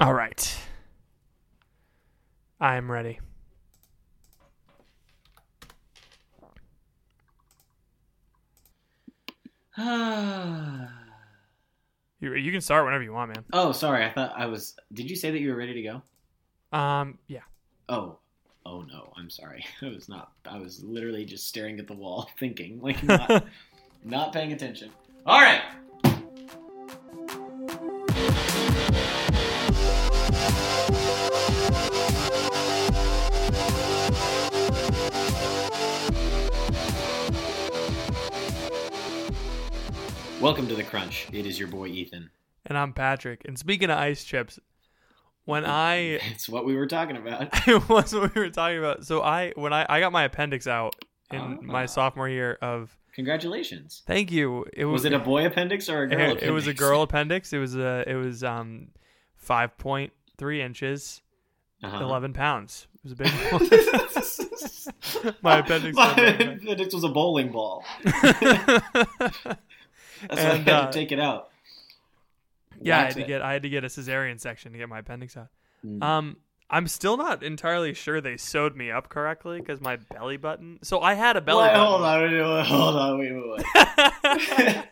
All right. I'm ready. You, you can start whenever you want, man. oh, sorry. I thought I was. Did you say that you were ready to go? Um, yeah. Oh, oh no. I'm sorry. I was not. I was literally just staring at the wall, thinking, like not, not paying attention. All right. Welcome to the Crunch. It is your boy Ethan. And I'm Patrick. And speaking of ice chips, when I It's what we were talking about. it was what we were talking about. So I when I I got my appendix out in Ah. my sophomore year of Congratulations. thank you. It Was it a boy appendix or a girl it, appendix? it was a girl appendix. It was a it was um five point three inches, Uh-huh. eleven pounds. It was a big one. My appendix My was appendix was a bowling ball. That's why I had uh, to take it out. yeah, I had to it. get I had to get a cesarean section to get my appendix out. Mm. Um, I'm still not entirely sure they sewed me up correctly because my belly button. So I had a belly Wait, button. hold on, hold on, wait, wait, wait.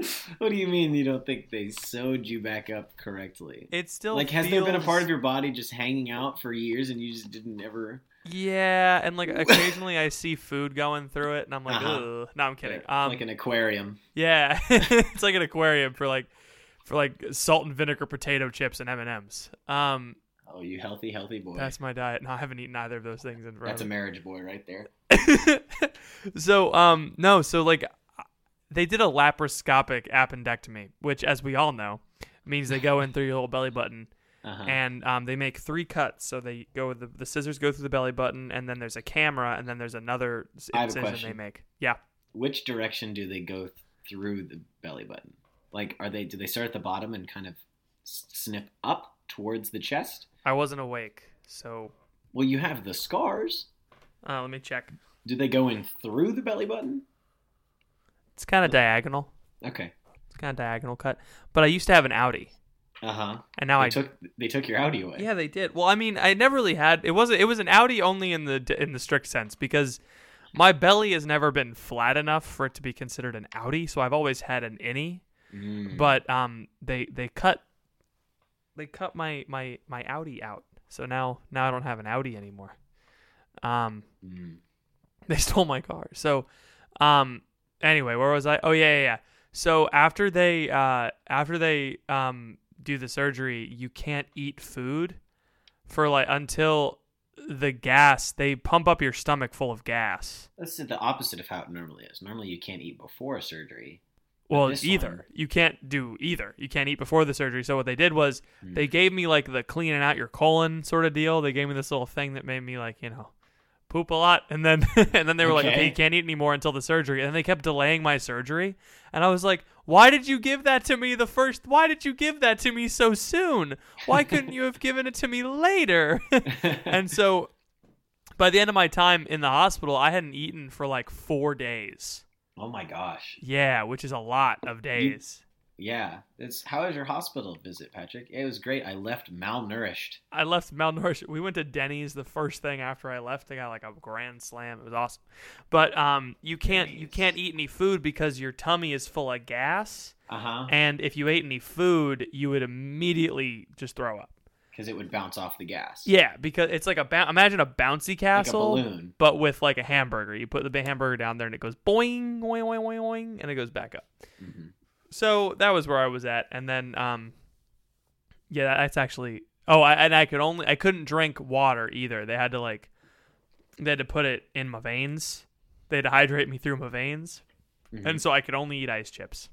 what do you mean you don't think they sewed you back up correctly? It's still like, has there been a part of your body just hanging out for years and you just didn't ever? Yeah, and like occasionally I see food going through it, and I'm like, Uh-huh. ugh. No, I'm kidding. like, Um, like an aquarium. yeah, it's like an aquarium for like for like salt and vinegar potato chips and M and M's. Um, Oh, you healthy, healthy boy. that's my diet. No, I haven't eaten either of those things in forever. That's a marriage boy right there. so um, no, so like they did a laparoscopic appendectomy, which, as we all know, means they go in through your little belly button. Uh-huh. and um, they make three cuts. So they go with the, the scissors go through the belly button, and then there's a camera, and then there's another s- I have a incision they make. Yeah, Which direction do they go th- through the belly button? Like, are they? Do they start at the bottom and kind of snip up towards the chest? I wasn't awake, so Well, you have the scars. uh, let me check. Do they go in through the belly button? It's kind of diagonal. Okay. It's kind of diagonal cut. But I used to have an outie, Uh huh. and now They I took they took your outie away. yeah they did. Well, I mean, I never really had. It wasn't. It was an outie only in the in the strict sense because my belly has never been flat enough for it to be considered an outie. So I've always had an innie. Mm. but um they they cut they cut my my my outie out. So now now I don't have an Audi anymore. Um Mm. they stole my car. So um anyway, where was I? Oh yeah, yeah, yeah. So after they uh after they um do the surgery, you can't eat food for like until the gas they pump up your stomach full of gas. That's the opposite of how it normally is. Normally, you can't eat before a surgery. Well, either. one- You can't do either. You can't eat before the surgery. So what they did was Hmm. they gave me like the cleaning out your colon sort of deal. They gave me this little thing that made me like, you know, poop a lot and then and then they were like, Okay. "Okay, you can't eat anymore until the surgery." And then they kept delaying my surgery. And I was like, "Why did you give that to me the first Why did you give that to me so soon? Why couldn't you have given it to me later?" and so by the end of my time in the hospital, I hadn't eaten for like 4 days. oh my gosh. Yeah, which is a lot of days. Yeah. It's how was your hospital visit, Patrick? It was great. I left malnourished. I left malnourished. We went to Denny's the first thing after I left. I got like a grand slam. It was awesome. But um, you can't you can't eat any food because your tummy is full of gas. Uh huh. And if you ate any food, you would immediately just throw up. Because it would bounce off the gas. Yeah, because it's like a ba- imagine a bouncy castle, balloon. but with like a hamburger. You put the hamburger down there and it goes boing, boing, boing, boing, boing, and it goes back up. hmm So that was where I was at, and then um, yeah, that's actually. Oh, I, and I could only I couldn't drink water either. They had to like, they had to put it in my veins. They had to hydrate me through my veins, Mhm. and so I could only eat ice chips.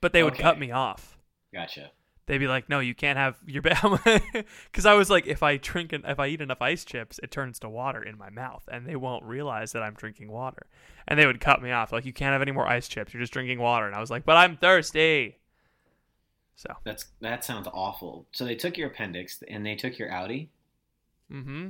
But they would cut me off. Gotcha. They'd be like, "No, you can't have your because I was like, if I drink and if I eat enough ice chips, it turns to water in my mouth, and they won't realize that I'm drinking water, and they would cut me off like, you can't have any more ice chips, you're just drinking water, and I was like, but I'm thirsty. So, That's that sounds awful. So they took your appendix and they took your outie mm-hmm.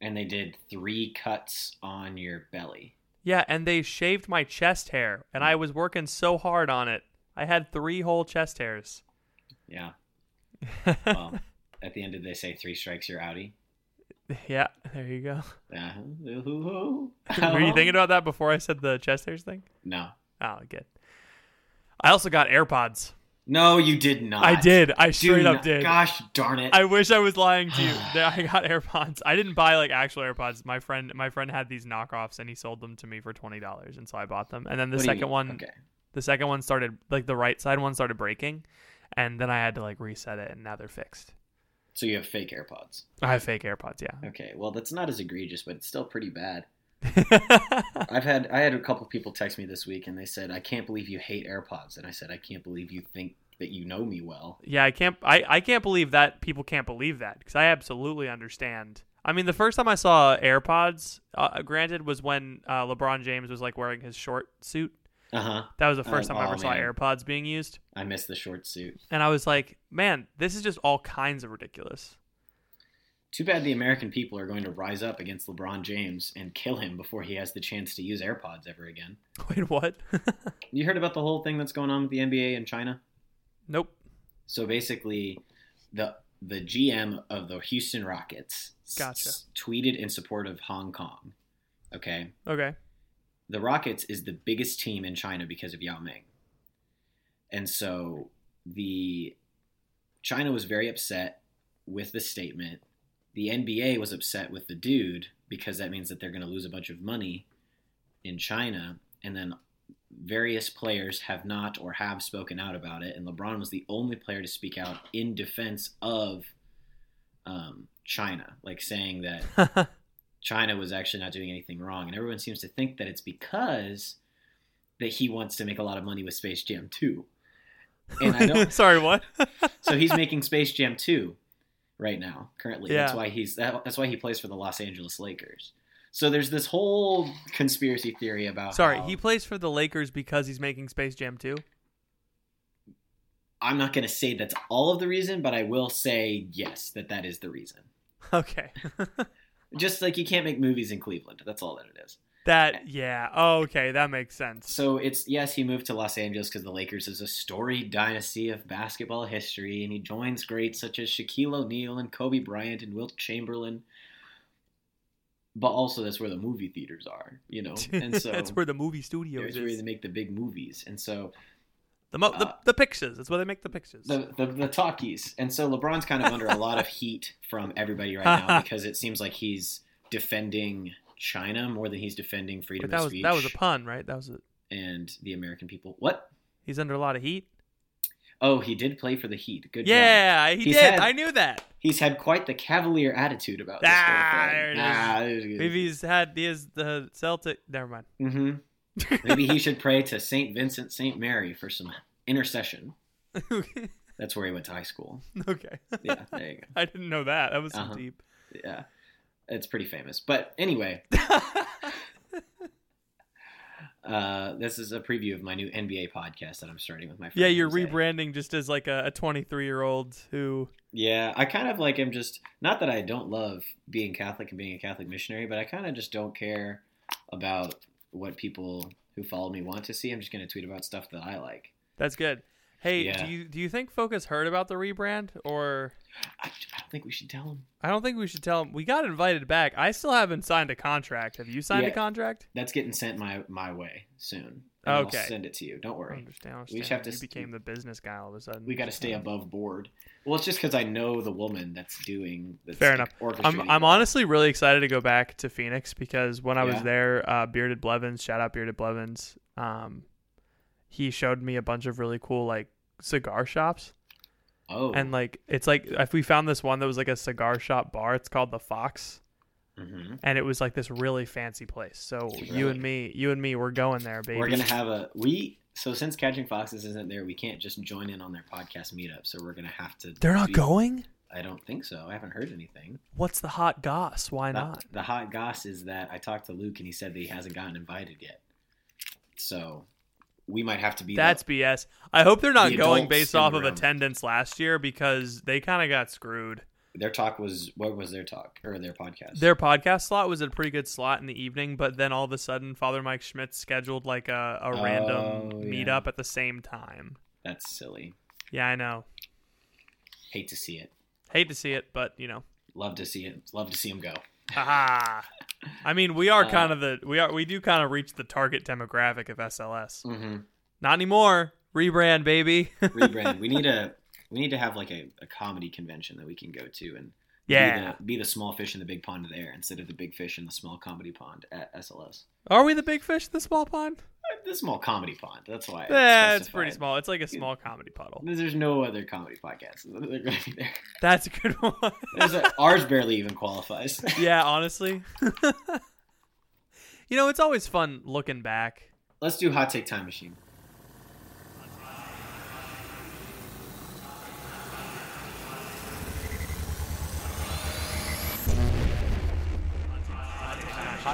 and they did three cuts on your belly. Yeah, and they shaved my chest hair, and I was working so hard on it. I had three whole chest hairs. Yeah. Well, at the end, did they say three strikes you're outie? yeah, there you go. Were you thinking about that before I said the chest hairs thing? No. Oh, good. I also got AirPods. No, you did not. I did. I straight up did. Gosh darn it. I wish I was lying to you. I got AirPods. I didn't buy like actual AirPods. My friend, my friend had these knockoffs, and he sold them to me for twenty dollars, and so I bought them. And then the What second one, Okay. the second one started like the right side one started breaking, and then I had to like reset it, and now they're fixed. So you have fake AirPods. I have fake AirPods. Yeah. Okay. Well, that's not as egregious, but it's still pretty bad. I've had I had a couple people text me this week, and they said, "I can't believe you hate AirPods," and I said, "I can't believe you think that you know me well." yeah, I can't. I I can't believe that people can't believe that because I absolutely understand. I mean, the first time I saw AirPods, uh, granted, was when uh, LeBron James was like wearing his short suit. Uh huh. That was the first time I ever oh, saw man. AirPods being used. I missed the short suit. And I was like, man, this is just all kinds of ridiculous. Too bad the American people are going to rise up against LeBron James and kill him before he has the chance to use AirPods ever again. Wait, what? You heard about the whole thing that's going on with the NBA in China? nope. So basically, the the GM of the Houston Rockets s- Gotcha. tweeted in support of Hong Kong. Okay, Okay. The Rockets is the biggest team in China because of Yao Ming, and so the China was very upset with the statement. The NBA was upset with the dude because that means that they're going to lose a bunch of money in China, and then various players have not or have spoken out about it, and LeBron was the only player to speak out in defense of um, China, like saying that China was actually not doing anything wrong, and everyone seems to think that it's because that he wants to make a lot of money with Space Jam 2. And I don't, Sorry, what? so he's making Space Jam 2 right now, currently. Yeah. That's why he's that, that's why he plays for the Los Angeles Lakers. So there's this whole conspiracy theory about Sorry, how- he plays for the Lakers because he's making Space Jam 2? I'm not going to say that's all of the reason, but I will say yes that that is the reason. Okay. Just like you can't make movies in Cleveland. That's all that it is. that, yeah. Oh, okay. That makes sense. So it's yes, he moved to Los Angeles because the Lakers is a storied dynasty of basketball history, and he joins greats such as Shaquille O'Neal and Kobe Bryant and Wilt Chamberlain. But also, that's where the movie theaters are, you know, and so That's where the movie studios there's where they make the big movies, and so The, mo- the, uh, the pictures. That's where they make the pictures. the, the the talkies, and so LeBron's kind of under a lot of heat from everybody right now because it seems like he's defending China more than he's defending freedom that of was speech that was a pun, right? That was a, and the American people. What? he's under a lot of heat. Oh, he did play for the Heat. Good job. yeah, he He's did. had- I knew that. He's had quite the cavalier attitude about this Ah, whole there it is. Ah. Maybe he's had he has the Celtic. Never mind. hmm Maybe he should pray to Saint Vincent, Saint Mary for some intercession. That's where he went to high school. okay. Yeah, there you go. I didn't know that. That was so Uh-huh. deep. Yeah, it's pretty famous. But anyway, uh, this is a preview of my new NBA podcast that I'm starting with my friend. yeah, you're Jose. rebranding just as like a 23 year old who. Yeah, I kind of like am just not that I don't love being Catholic and being a Catholic missionary, but I kind of just don't care about what people who follow me want to see. I'm just going to tweet about stuff that I like. That's good. Hey, Yeah. do you do you think Focus heard about the rebrand or I, I don't think we should tell him. I don't think we should tell him. We got invited back. I still haven't signed a contract. Have you signed a contract? That's getting sent my my way soon. And Okay. I'll send it to you. Don't worry. I understand. I We just have to You became the business guy all of a sudden. We got to stay above board. Well, it's just because I know the woman that's doing. That's Fair like, enough. I'm I'm honestly really excited to go back to Phoenix because when I was Yeah. there, uh, Bearded Blevins, shout out Bearded Blevins, um, he showed me a bunch of really cool like cigar shops Oh, and like it's like if we found this one that was like a cigar shop bar. It's called the Fox. Mhm. and it was like this really fancy place. So you and me, you and me, we're going there, baby. we're gonna have a we. So since Catching Foxes isn't there, we can't just join in on their podcast meetup. So we're gonna have to. They're not be- going. I don't think so. I haven't heard anything. What's the hot goss? Why The, not? the hot goss is that I talked to Luke and he said that he hasn't gotten invited yet. So we might have to be. the- That's BS. I hope they're not the going based off of room. attendance last year because they kind of got screwed. Their talk was what was their talk or their podcast? Their podcast slot was a pretty good slot in the evening, but then all of a sudden, Father Mike Schmitz scheduled like a, a Oh, random yeah. meetup at the same time. That's silly. Yeah, I know. Hate to see it. Hate to see it, but you know. Love to see it. Love to see him go. Haha. I mean, we are Uh, kind of the we are we do kind of reach the target demographic of SLS. Mm-hmm. Not anymore. Rebrand, baby. Rebrand. we need a we need to have like a, a comedy convention that we can go to and yeah. be the, be the small fish in the big pond there instead of the big fish in the small comedy pond at SLS. Are we the big fish in the small pond? Uh, The small comedy pond. That's why. Yeah, it's pretty small. It's like a small comedy puddle. There's no other comedy podcasts. They're going to be there. That's a good one. A, ours barely even qualifies. yeah, honestly. you know, it's always fun looking back. Let's do hot take time machine.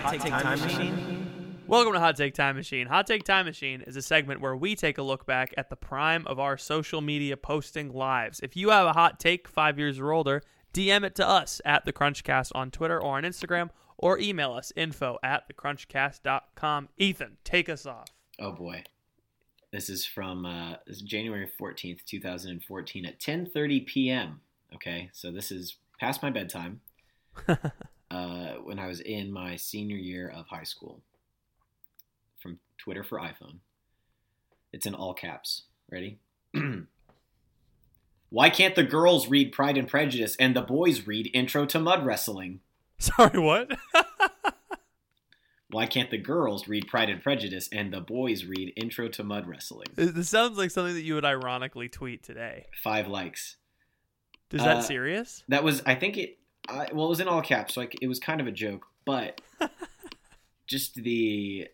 Hot Take Time Machine. Welcome to Hot Take Time Machine. Hot Take Time Machine is a segment where we take a look back at the prime of our social media posting lives. If you have a hot take five years or older, DM it to us at the Crunchcast on Twitter or on Instagram, or email us info at thecrunchcast.com. Ethan, take us off. Oh boy. This is from uh, this is January 14th, 2014 at 10:30 p.m. Okay? So this is past my bedtime. uh, when I was in my senior year of high school. From Twitter for iPhone. It's in all caps. Ready? Why can't the girls read Pride and Prejudice and the boys read Intro to Mud Wrestling? Sorry, what? Why can't the girls read Pride and Prejudice and the boys read Intro to Mud Wrestling? this sounds like something that you would ironically tweet today. Five likes. Is that Uh, serious? That was, I think it. I, well, it was in all caps, so I, it was kind of a joke. But just the,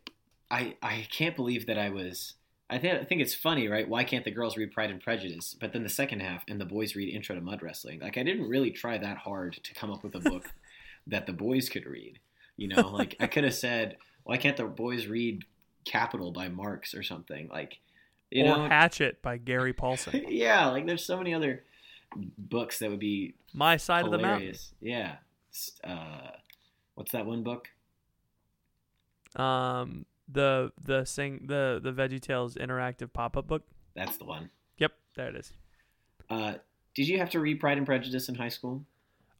I I can't believe that I was. I think I think it's funny, right? Why can't the girls read Pride and Prejudice? But then the second half, and the boys read Intro to Mud Wrestling. Like I didn't really try that hard to come up with a book that the boys could read. You know, like I could have said, why can't the boys read Capital by Marx or something? Like, you or know, Hatchet by Gary Paulsen. yeah, like there's so many other books that would be My Side of the Mountain. Yeah. Uh, what's that one book? Um, the the sing the the Veggie Tales interactive pop up book. That's the one. Yep, there it is. Uh, did you have to read Pride and Prejudice in high school?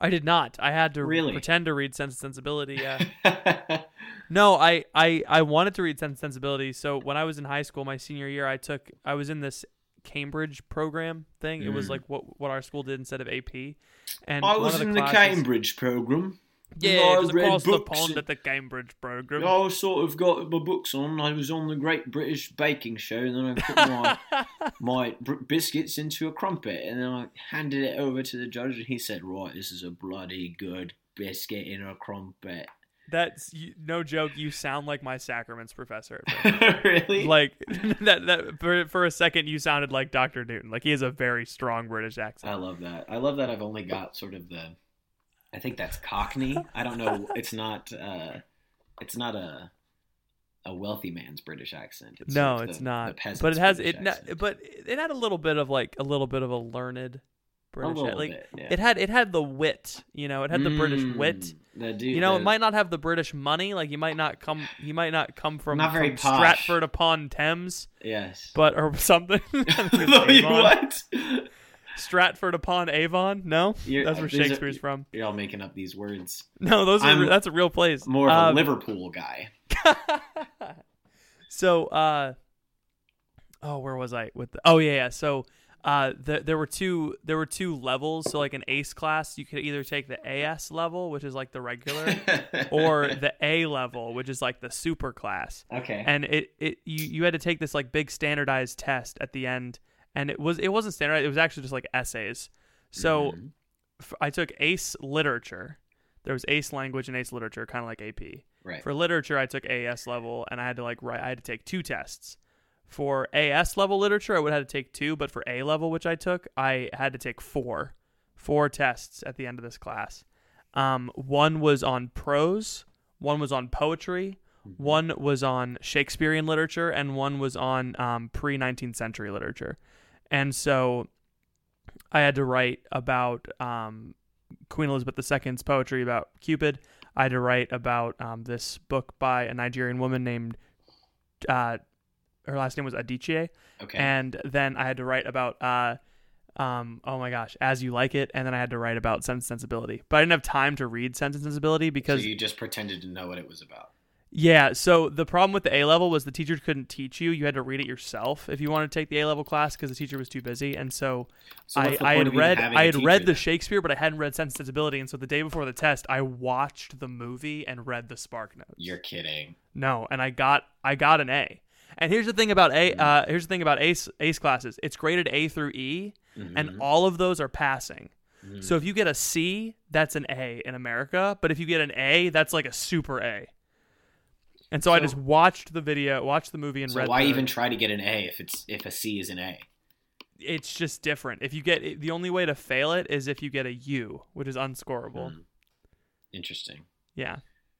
I did not. I had to Really? pretend to read Sense and Sensibility. Yeah. no, I, I I wanted to read Sense and Sensibility. So when I was in high school, my senior year, I took I was in this Cambridge program thing. It was Mm. like what what our school did instead of AP. And I one was of the in the classes- Cambridge program. Yeah, I it was read across the books pond at the Cambridge program. I sort of got my books on. I was on the Great British Baking Show, and then I put my my br- biscuits into a crumpet, and then I handed it over to the judge, and he said, "Right, this is a bloody good biscuit in a crumpet." That's you, no joke. You sound like my sacraments professor. really? like that that for, for a second you sounded like Dr. Newton. Like he has a very strong British accent. I love that. I love that. I've only got sort of the. I think that's Cockney. I don't know. It's not. Uh, it's not a. A wealthy man's British accent. It's no, sort of it's not. the but it has British it. accent. But it had a little bit of like a little bit of a learned British like bit, yeah. it had it had the wit, you know, it had the British wit. Mm, The dude, You know, the- it might not have the British money. Like you might not come, you might not come from, Not from. Stratford upon Thames, Yes. but or something. I think it's No, you Avon. what? Stratford upon Avon? No, You're- that's where are- Shakespeare's from. You're all making up these words. No, those are I'm re- that's a real place. More of a Um, Liverpool guy. so, uh, oh, where was I with? The, oh yeah, yeah. So, uh, the, there were two there were two levels. So, like an AICE class, you could either take the AS level, which is like the regular, or the A level, which is like the super class. okay. and it, it you, you had to take this like big standardized test at the end and it was it wasn't standardized it was actually just like essays so Mhm. f- i took AICE literature there was AICE language and AICE literature kind of like ap right. for literature i took as level and i had to like write i had to take two tests for as level literature i would have had to take two but for a level which i took i had to take four four tests at the end of this class um, one was on prose one was on poetry one was on Shakespearean literature, and one was on um, pre 19th century literature. And so I had to write about um, Queen Elizabeth II's poetry about Cupid. I had to write about um, this book by a Nigerian woman named, uh, her last name was Adichie. okay. And then I had to write about, uh, um, oh my gosh, As You Like It. And then I had to write about Sense and Sensibility. But I didn't have time to read Sense and Sensibility so because you just pretended to know what it was about. yeah, so the problem with the A level was the teacher couldn't teach you. You had to read it yourself if you wanted to take the A level class because the teacher was too busy. And so, So I, I had read I had read the? Shakespeare, but I hadn't read Sense and Sensibility. And so the day before the test, I watched the movie and read the Spark Notes. You're kidding. No, and I got I got an A. And here's the thing about A. Mm-hmm. Uh, here's the thing about AICE AICE classes. It's graded A through E, Mm-hmm. and all of those are passing. So if you get a C, that's an A in America. But if you get an A, that's like a super A. And so, I just watched the video, watched the movie, and So read. why the- even try to get an A if it's if a C is an A? It's just different. If you get the only way to fail it is if you get a U, which is unscorable. Hmm. Interesting. Yeah,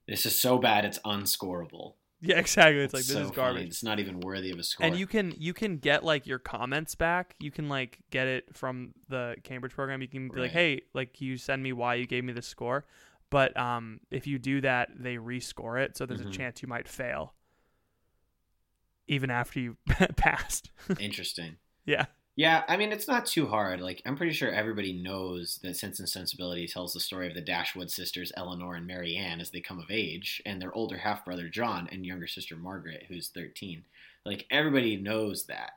This is so bad it's unscorable. yeah, exactly. It's like this so is garbage. Funny. It's not even worthy of a score. and you can you can get like your comments back you can like get it from the cambridge program you can be like hey like you send me why you gave me the score but um if you do that they rescore it so there's Mhm. a chance you might fail even after you passed Interesting. yeah Yeah, I mean it's not too hard. Like I'm pretty sure everybody knows that Sense and Sensibility tells the story of the Dashwood sisters Elinor and Marianne as they come of age, and their older half brother John and younger sister Margaret, who's 13. Like everybody knows that.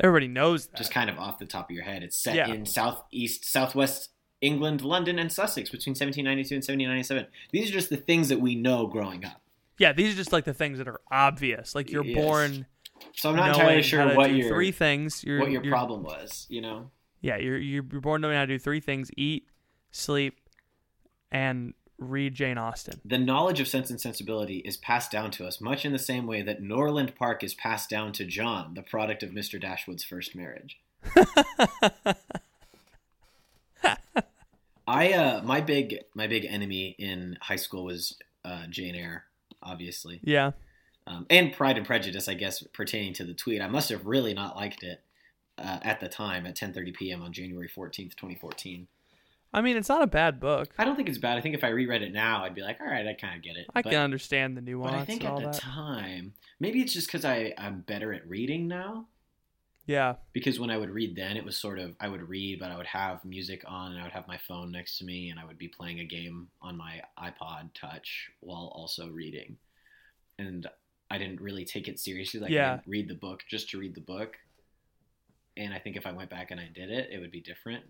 everybody knows that Just kind of off the top of your head. It's set Yeah. in southeast, southwest England, London, and Sussex between 1792 and 1797. These are just the things that we know growing up. yeah these are just like the things that are obvious like you're Yes. born So I'm not entirely sure what your three things you're, what your you're- problem was. You know. yeah you're you're born knowing how to do three things eat sleep and read jane austen The knowledge of sense and sensibility is passed down to us much in the same way that Norland Park is passed down to John, the product of Mr. Dashwood's first marriage. I uh my big my big enemy in high school was uh, Jane Eyre, obviously, yeah um, and Pride and Prejudice. I guess pertaining to the tweet, I must have really not liked it uh, at the time at 10:30 p.m. on January 14th, 2014. I mean, it's not a bad book. I don't think it's bad. I think if I reread it now, I'd be like, all right, I kind of get it. I But- can understand the nuance But I think at the that. time, maybe it's just because I I'm better at reading now. yeah, Because when I would read then, it was sort of I would read, but I would have music on and I would have my phone next to me and I would be playing a game on my iPod Touch while also reading. And I didn't really take it seriously. Like Yeah. I'd read the book just to read the book. And I think if I went back and I did it, it would be different.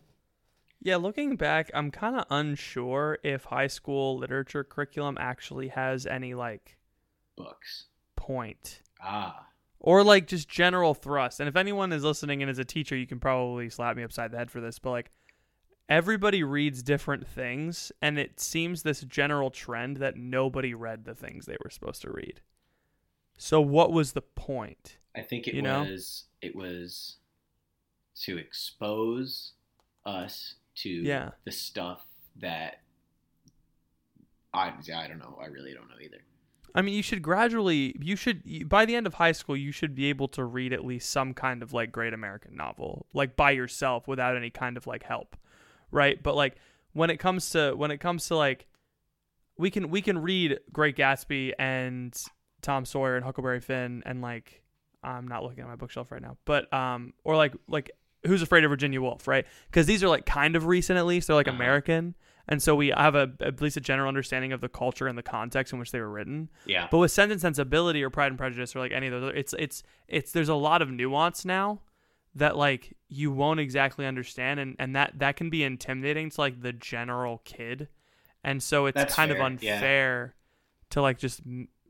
yeah. Looking back, I'm kind of unsure if high school literature curriculum actually has any like Books. point Ah, or like just general thrust. And if anyone is listening and is a teacher, you can probably slap me upside the head for this. But like, everybody reads different things, and it seems this general trend that nobody read the things they were supposed to read. So what was the point? I think it You know? was it was to expose us to Yeah. the stuff that I I don't know. I really don't know either. I mean, you should gradually, you should, by the end of high school, you should be able to read at least some kind of like great American novel, like by yourself without any kind of like help. right? But like when it comes to when it comes to like we can we can read Great Gatsby and Tom Sawyer and Huckleberry Finn and like I'm not looking at my bookshelf right now, but um or like like Who's Afraid of Virginia Woolf, right? Because these are like kind of recent at least. They're like Uh-huh. American, and so we have a at least a general understanding of the culture and the context in which they were written. Yeah. But with Sense and Sensibility or Pride and Prejudice or like any of those, it's it's it's there's a lot of nuance now that like you won't exactly understand, and and that that can be intimidating to like the general kid, and so it's That's kind of fair, yeah. unfair to like just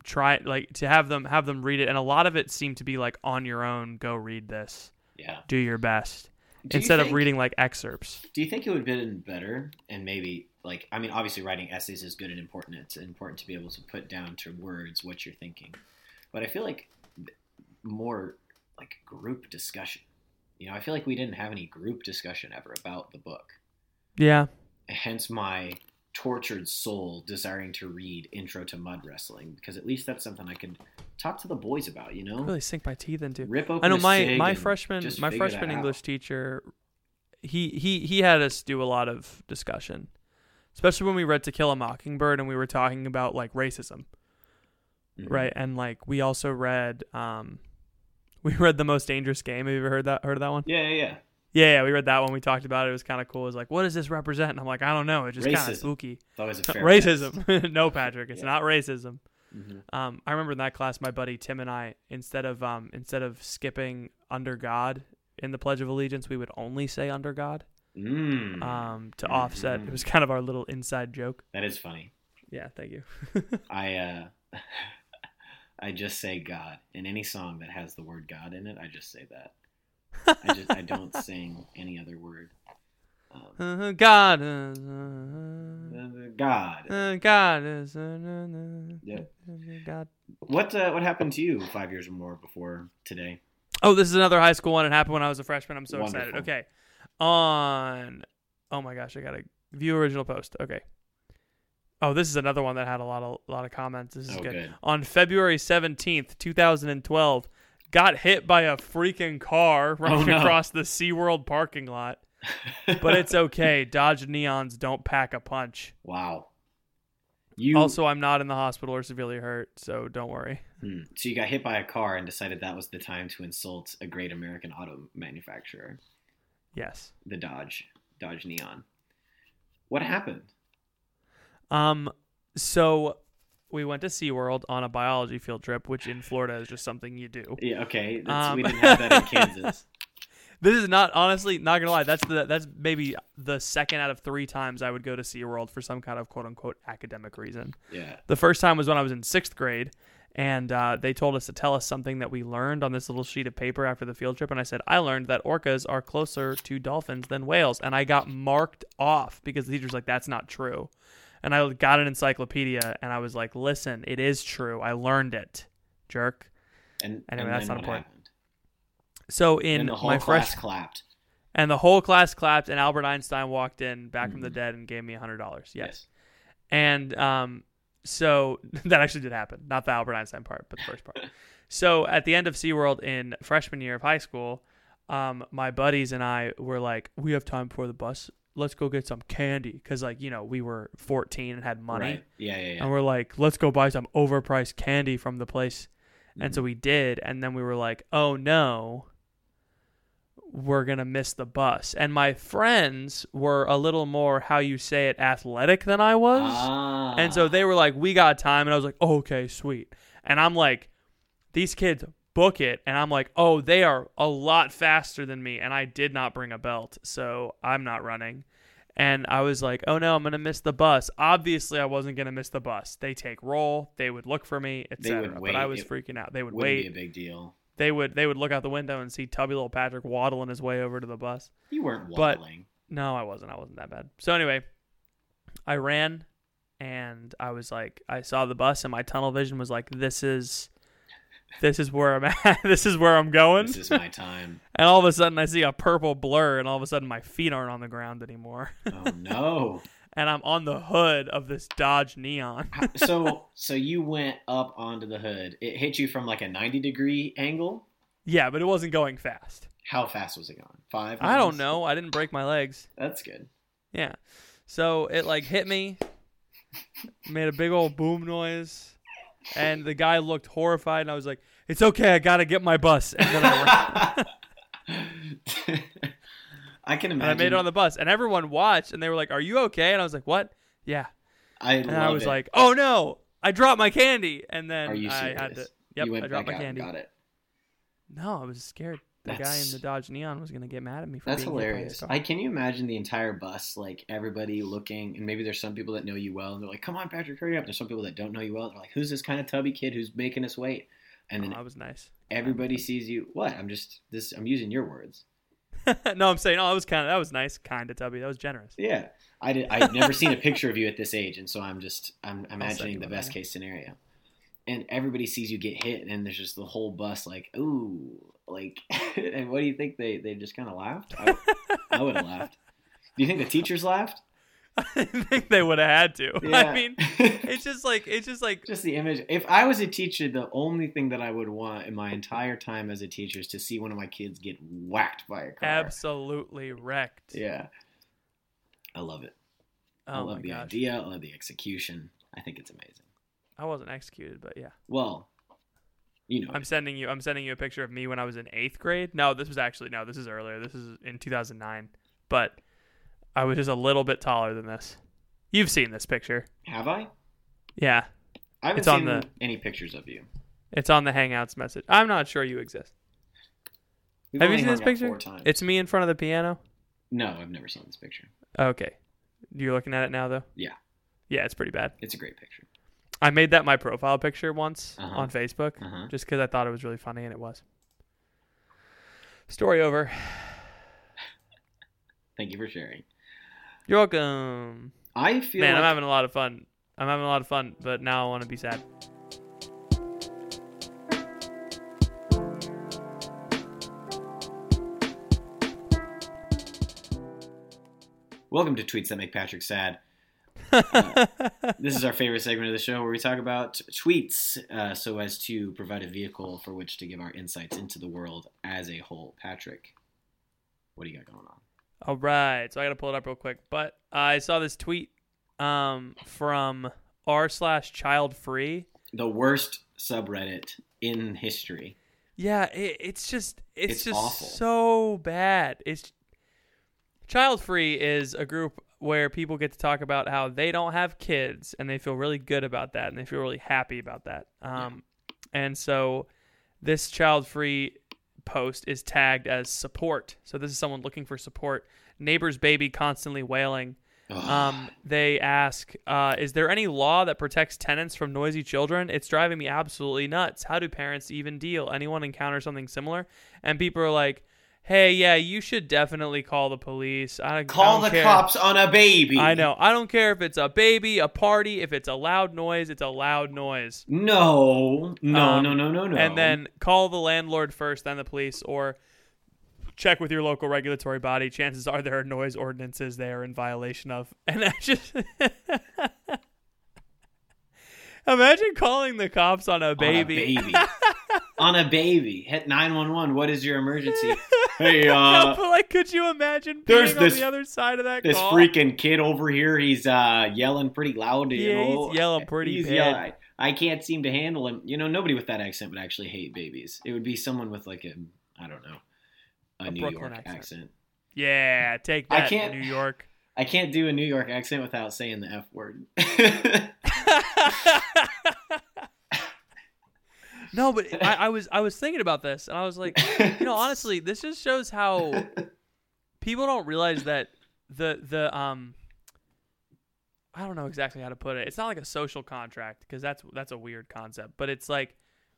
try like to have them have them read it, and a lot of it seemed to be like on your own, go read this, yeah. do your best, Do you instead of reading like excerpts. Do you think it would have been better and maybe like I mean obviously writing essays is good and important. It's important to be able to put down to words what you're thinking. But I feel like more like group discussion. You know, I feel like we didn't have any group discussion ever about the book. Yeah, Hence my tortured soul desiring to read Intro to Mud Wrestling because at least that's something I could talk to the boys about, you know? really sink my teeth into. Rip open I know my my freshman my freshman out. English teacher he he he had us do a lot of discussion. Especially when we read To Kill a Mockingbird and we were talking about like racism, Mhm. right? And like we also read um we read The Most Dangerous Game. Have you ever heard that heard of that one? Yeah, yeah, yeah. Yeah, yeah, we read that one. We talked about it. It was kind of cool. It was like, what does this represent? And I'm like, I don't know. It's just kind of spooky. It's always a fair racism. no, Patrick, it's Yeah. not racism. hmm Um, I remember in that class, my buddy Tim and I, instead of um, instead of skipping under God in the Pledge of Allegiance, we would only say under God Mm. um, to offset. It was kind of our little inside joke. that is funny. Yeah, thank you. I uh, I just say God in any song that has the word God in it. I just say that. I just I don't sing any other word. Um, Uh, God, is, uh, uh, God. uh, God is, uh, Yeah. God. What uh, what happened to you five years or more before today? Oh, this is another high school one. It happened when I was a freshman. I'm so excited. Okay. On oh my gosh, I gotta view original post. Okay. Oh, this is another one that had a lot of a lot of comments. This is Oh, good. good. On February seventeenth, two thousand and twelve, got hit by a freaking car running Oh, no. across the SeaWorld parking lot. But it's okay. Dodge neons don't pack a punch. wow. You Also, I'm not in the hospital or severely hurt, so don't worry. Hmm. so you got hit by a car and decided that was the time to insult a great American auto manufacturer, Yes. the Dodge Dodge Neon. What happened? Um, so we went to SeaWorld on a biology field trip, which in Florida is just something you do. Yeah, okay. That's, we Um, didn't have that in Kansas. This is not honestly not gonna lie. That's the that's maybe the second out of three times I would go to SeaWorld for some kind of quote unquote academic reason. Yeah. The first time was when I was in sixth grade, and uh, they told us to tell us something that we learned on this little sheet of paper after the field trip. And I said, I learned that orcas are closer to dolphins than whales. And I got marked off because the teacher's like, that's not true. And I got an encyclopedia and I was like, listen, it is true. I learned it, jerk. And, Anyway, and that's not important. happened? So in and the whole my class fresh clapped. and the whole class clapped, and Albert Einstein walked in back from the Mhm. dead and gave me a hundred dollars. Yes. Yes. And um, so that actually did happen. Not the Albert Einstein part, but the first part. so at the end of SeaWorld in freshman year of high school, um, my buddies and I were like, we have time before the bus. Let's go get some candy. Because, like, you know, we were 14 and had money. Right. Yeah, yeah, yeah. And we're like, let's go buy some overpriced candy from the place. And Mhm. so we did. And then we were like, oh no, we're going to miss the bus. And my friends were a little more, how you say it, athletic than I was. Ah. And so they were like, we got time. And I was like, oh, okay, sweet. And I'm like, these kids book it. And I'm like, oh, they are a lot faster than me. And I did not bring a belt. So I'm not running. And I was like, oh no, I'm going to miss the bus. Obviously, I wasn't going to miss the bus. They take roll, they would look for me, etc. But I was It freaking out. They would wait. be a big deal. They would they would look out the window and see tubby little Patrick waddling his way over to the bus. You weren't But- waddling. No, I wasn't. I wasn't that bad. So anyway, I ran and I was like I saw the bus and my tunnel vision was like this is this is where I'm at. this is where I'm going. this is my time. and all of a sudden I see a purple blur and all of a sudden my feet aren't on the ground anymore. Oh no. and I'm on the hood of this Dodge Neon. so so you went up onto the hood. It hit you from like a 90 degree angle. yeah, but it wasn't going fast. How fast was it going? Five. I don't know. I didn't break my legs. That's good. Yeah. So it like hit me, made a big old boom noise, and the guy looked horrified, and I was like, "It's okay, I gotta get my bus." And then I, I can and I made it on the bus, and everyone watched, and they were like, "Are you okay?" And I was like, "What?" Yeah. I And I was it. like, "Oh no, I dropped my candy!" And then I had to. Yep, I dropped my out candy. got it. No, I was scared. The guy in the Dodge Neon was gonna get mad at me for That's being hit by his hilarious. I can you imagine the entire bus, like everybody looking, and maybe there's some people that know you well, and they're like, "Come on, Patrick, hurry up." There's some people that don't know you well. They're like, "Who's this kind of tubby kid who's making us wait?" And then Oh, that was nice. everybody sees you. What? I'm just this. I'm using your words. no, I'm saying, oh, that was kind of that was nice, kind of tubby. That was generous. Yeah, I did. I've never seen a picture of you at this age, and so I'm just I'm imagining the best case scenario. And everybody sees you get hit, and there's just the whole bus like, ooh, like, and what do you think? They they just kind of laughed. I, I would have laughed. Do you think the teachers laughed? I think they would have had to. Yeah. I mean, it's just like it's just like just the image. If I was a teacher, the only thing that I would want in my entire time as a teacher is to see one of my kids get whacked by a car. absolutely wrecked. Yeah, I love it. Oh I Oh love my the gosh. idea. I love the execution. I think it's amazing. I wasn't executed, but yeah. Well, you know, I'm sending you I'm sending you a picture of me when I was in 8th grade. No, this was actually no, this is earlier. This is in 2009. But I was just a little bit taller than this. You've seen this picture. have I? Yeah. I haven't It's on seen the- any pictures of you. It's on the Hangouts message. I'm not sure you exist. We've Have you seen this picture? It's me in front of the piano. no, I've never seen this picture. Okay. You're looking at it now though? Yeah, Yeah, it's pretty bad. it's a great picture. I made that my profile picture once Uh-huh. on Facebook Uh-huh. just because I thought it was really funny and it was. Story over. Thank you for sharing. You're welcome. I feel Man, like I'm having a lot of fun. I'm having a lot of fun, but now I want to be sad. welcome to tweets that make Patrick sad. Uh, this is our favorite segment of the show where we talk about tweets uh, so as to provide a vehicle for which to give our insights into the world as a whole. Patrick, what do you got going on? All right, so I got to pull it up real quick. But I saw this tweet um, from r slash child free. The worst subreddit in history. Yeah, it, it's just it's, It's just awful. so bad. It's Child Free is a group where people get to talk about how they don't have kids and they feel really good about that and they feel really happy about that. Um, and so this Child Free post is tagged as support. So this is someone looking for support. Neighbor's baby constantly wailing. Um, they ask, uh, is there any law that protects tenants from noisy children? It's driving me absolutely nuts. How do parents even deal? Anyone encounter something similar? And people are like, hey, yeah, you should definitely call the police. I, I Call don't the care. cops on a baby. I know. I don't care if it's a baby, a party, if it's a loud noise, it's a loud noise. No, no, Um, no, no, no, no. And then call the landlord first, then the police, or check with your local regulatory body. Chances are there are noise ordinances they are in violation of. And I just imagine calling the cops on a baby. On a baby. on a baby. Hit 911. What is your emergency? hey, no, uh, but like, could you imagine there's being on this- the other side of that this call? freaking kid over here, he's uh, yelling pretty loud. You Yeah, he's yelling pretty He's bad. yelling. I can't seem to handle him. You know, nobody with that accent would actually hate babies. It would be someone with like a, I don't know, a, A New Brooklyn York accent. accent. Yeah, take I that, can't- New York. I can't do a New York accent without saying the F word. no, but I, I was I was thinking about this, and I was like, you know, honestly, this just shows how people don't realize that the the um I don't know exactly how to put it. It's not like a social contract because that's that's a weird concept, but it's like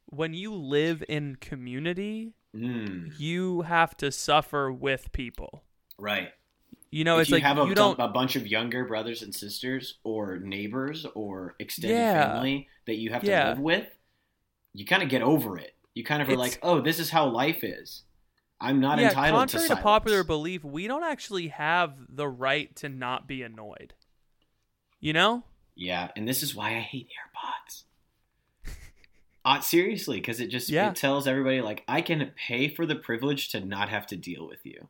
when you live in community, Mm, you have to suffer with people. right. You know, if it's you like have a, you don't a bunch of younger brothers and sisters or neighbors or extended Yeah. family that you have to Yeah. live with, you kind of get over it. You kind of are It's- like, oh, this is how life is. I'm not yeah, entitled contrary to to, popular belief, we don't actually have the right to not be annoyed. You know? Yeah, and this is why I hate AirPods. Uh, seriously, because it just Yeah. it tells everybody like I can pay for the privilege to not have to deal with you.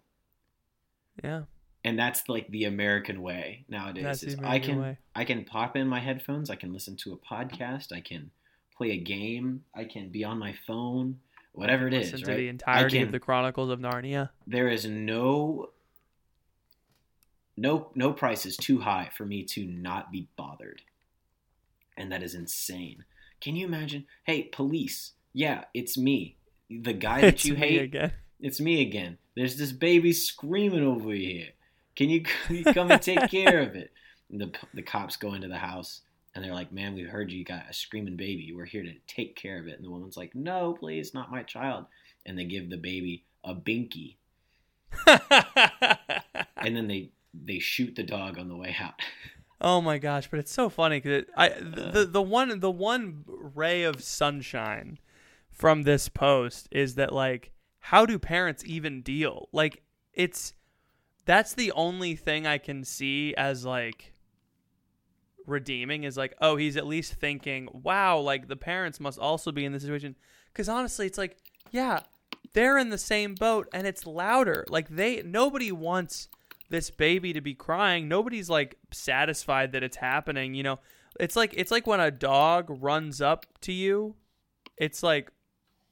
Yeah. and that's like the American way nowadays. That's is I can way. I can pop in my headphones. I can listen to a podcast. I can play a game. I can be on my phone. Whatever it is, Listen to right? the I entirety can, of the Chronicles of Narnia. there is no no no price is too high for me to not be bothered and that is insane can you imagine hey police yeah it's me the guy that you hate again. it's me again there's this baby screaming over here can you, can you come and take care of it and the, the cops go into the house and they're like man we heard you got a screaming baby. We're here to take care of it. And the woman's like no please not my child. And they give the baby a binky. And then they they shoot the dog on the way out. oh my gosh, but it's so funny because I the, the the one the one ray of sunshine from this post is that like how do parents even deal? Like it's that's the only thing I can see as like redeeming is like oh he's at least thinking wow like the parents must also be in this situation. Because honestly it's like yeah they're in the same boat and it's louder. Like they nobody wants this baby to be crying. Nobody's like satisfied that it's happening you know? It's like it's like when a dog runs up to you it's like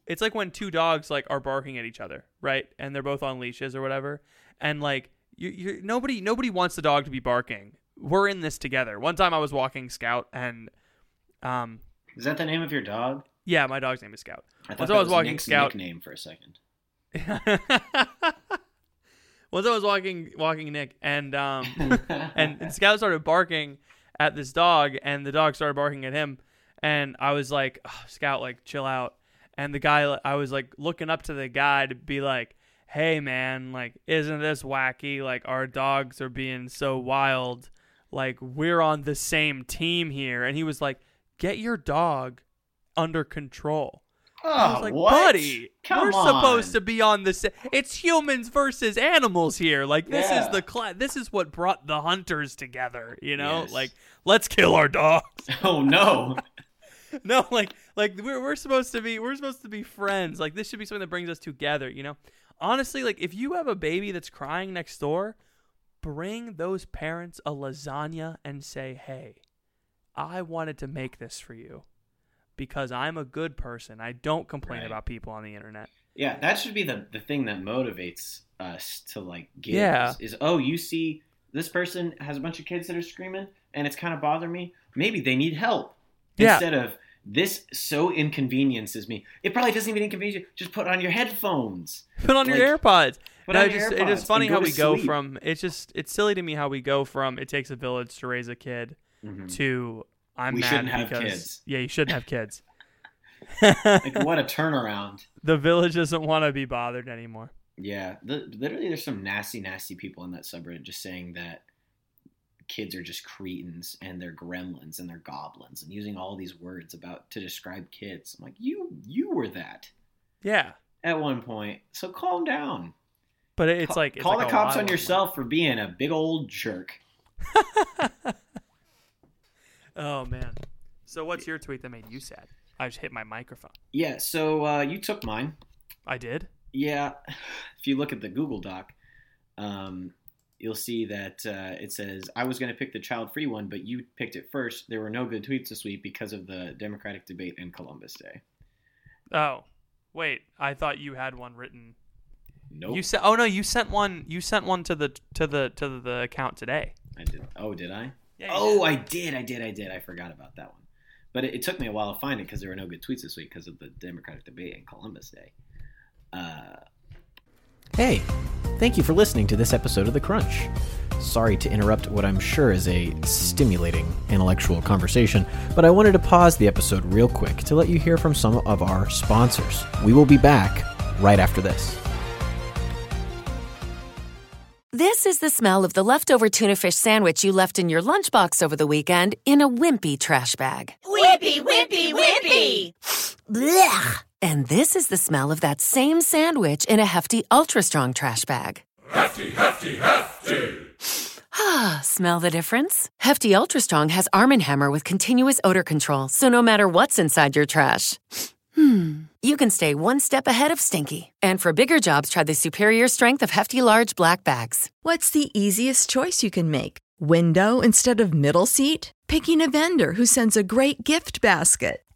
it's like when two dogs like are barking at each other right? And they're both on leashes or whatever. And like you you nobody nobody wants the dog to be barking we're in this together. One time i was walking scout and um Is that the name of your dog? yeah my dog's name is scout. I Once that I was walking Nick's Scout- nickname for a second. Once I was walking walking Nick and um and, and Scout started barking at this dog and the dog started barking at him and I was like "Oh, Scout like chill out. And the guy I was like looking up to the guy to be like hey man like isn't this wacky? Like our dogs are being so wild like we're on the same team here and he was like get your dog under control oh, I was oh, like, what? buddy, Come we're on. supposed to be on the sa- It's humans versus animals here. Like this Yeah. is the cla- this is what brought the hunters together. You know, Yes. like let's kill our dogs. Oh no! no, like like we're we're supposed to be we're supposed to be friends. Like this should be something that brings us together. You know, honestly, like if you have a baby that's crying next door, bring those parents a lasagna and say, hey, I wanted to make this for you. Because I'm a good person. I don't complain Right. about people on the internet. yeah, that should be the the thing that motivates us to like give. Yeah. Is, is oh you see this person has a bunch of kids that are screaming and it's kind of bothering me. Maybe they need help Yeah. instead of this so inconveniences me. It probably doesn't even inconvenience you. Just put on your headphones. Put on your Like, AirPods. put No, on it your just, AirPods is funny how we to go sleep. from it's just it's silly to me how we go from it takes a village to raise a kid Mhm. to I'm We mad shouldn't have because kids. yeah you shouldn't have kids. Like what a turnaround. the village doesn't want to be bothered anymore. Yeah, the, literally, there's some nasty, nasty people in that subreddit just saying that kids are just cretins and they're gremlins and they're goblins and using all these words about to describe kids. I'm like, you, you were that Yeah, at one point, so calm down. but it's Ca- like it's call like, the cops on yourself for being a big old jerk. Oh man. So what's your tweet that made you sad? I just hit my microphone. Yeah, so uh, you took mine. I did. Yeah, if you look at the Google Doc, um, you'll see that uh, it says I was going to pick the child-free one, but you picked it first. There were no good tweets this week because of the Democratic debate and Columbus Day. Oh, wait. I thought you had one written. Nope, You said, Oh no, you sent one. You sent one to the to the to the account today. I did. Oh, did I? Yeah, Oh, I did. I did. I did. I forgot about that one. But it, it took me a while to find it because there were no good tweets this week because of the Democratic debate and Columbus Day. Uh, Hey, thank you for listening to this episode of The Crunch. Sorry to interrupt what I'm sure is a stimulating intellectual conversation, but I wanted to pause the episode real quick to let you hear from some of our sponsors. We will be back right after this. This is the smell of the leftover tuna fish sandwich you left in your lunchbox over the weekend in a wimpy trash bag. Wimpy, wimpy, wimpy! Blech! And this is the smell of that same sandwich in a hefty, ultra strong trash bag. Hefty, hefty, hefty! Ah, smell the difference? Hefty Ultra Strong has Arm & Hammer with continuous odor control, so no matter what's inside your trash, Hmm. You can stay one step ahead of Stinky. And for bigger jobs, try the superior strength of hefty, large black bags. What's the easiest choice you can make? Window instead of middle seat? Picking a vendor who sends a great gift basket?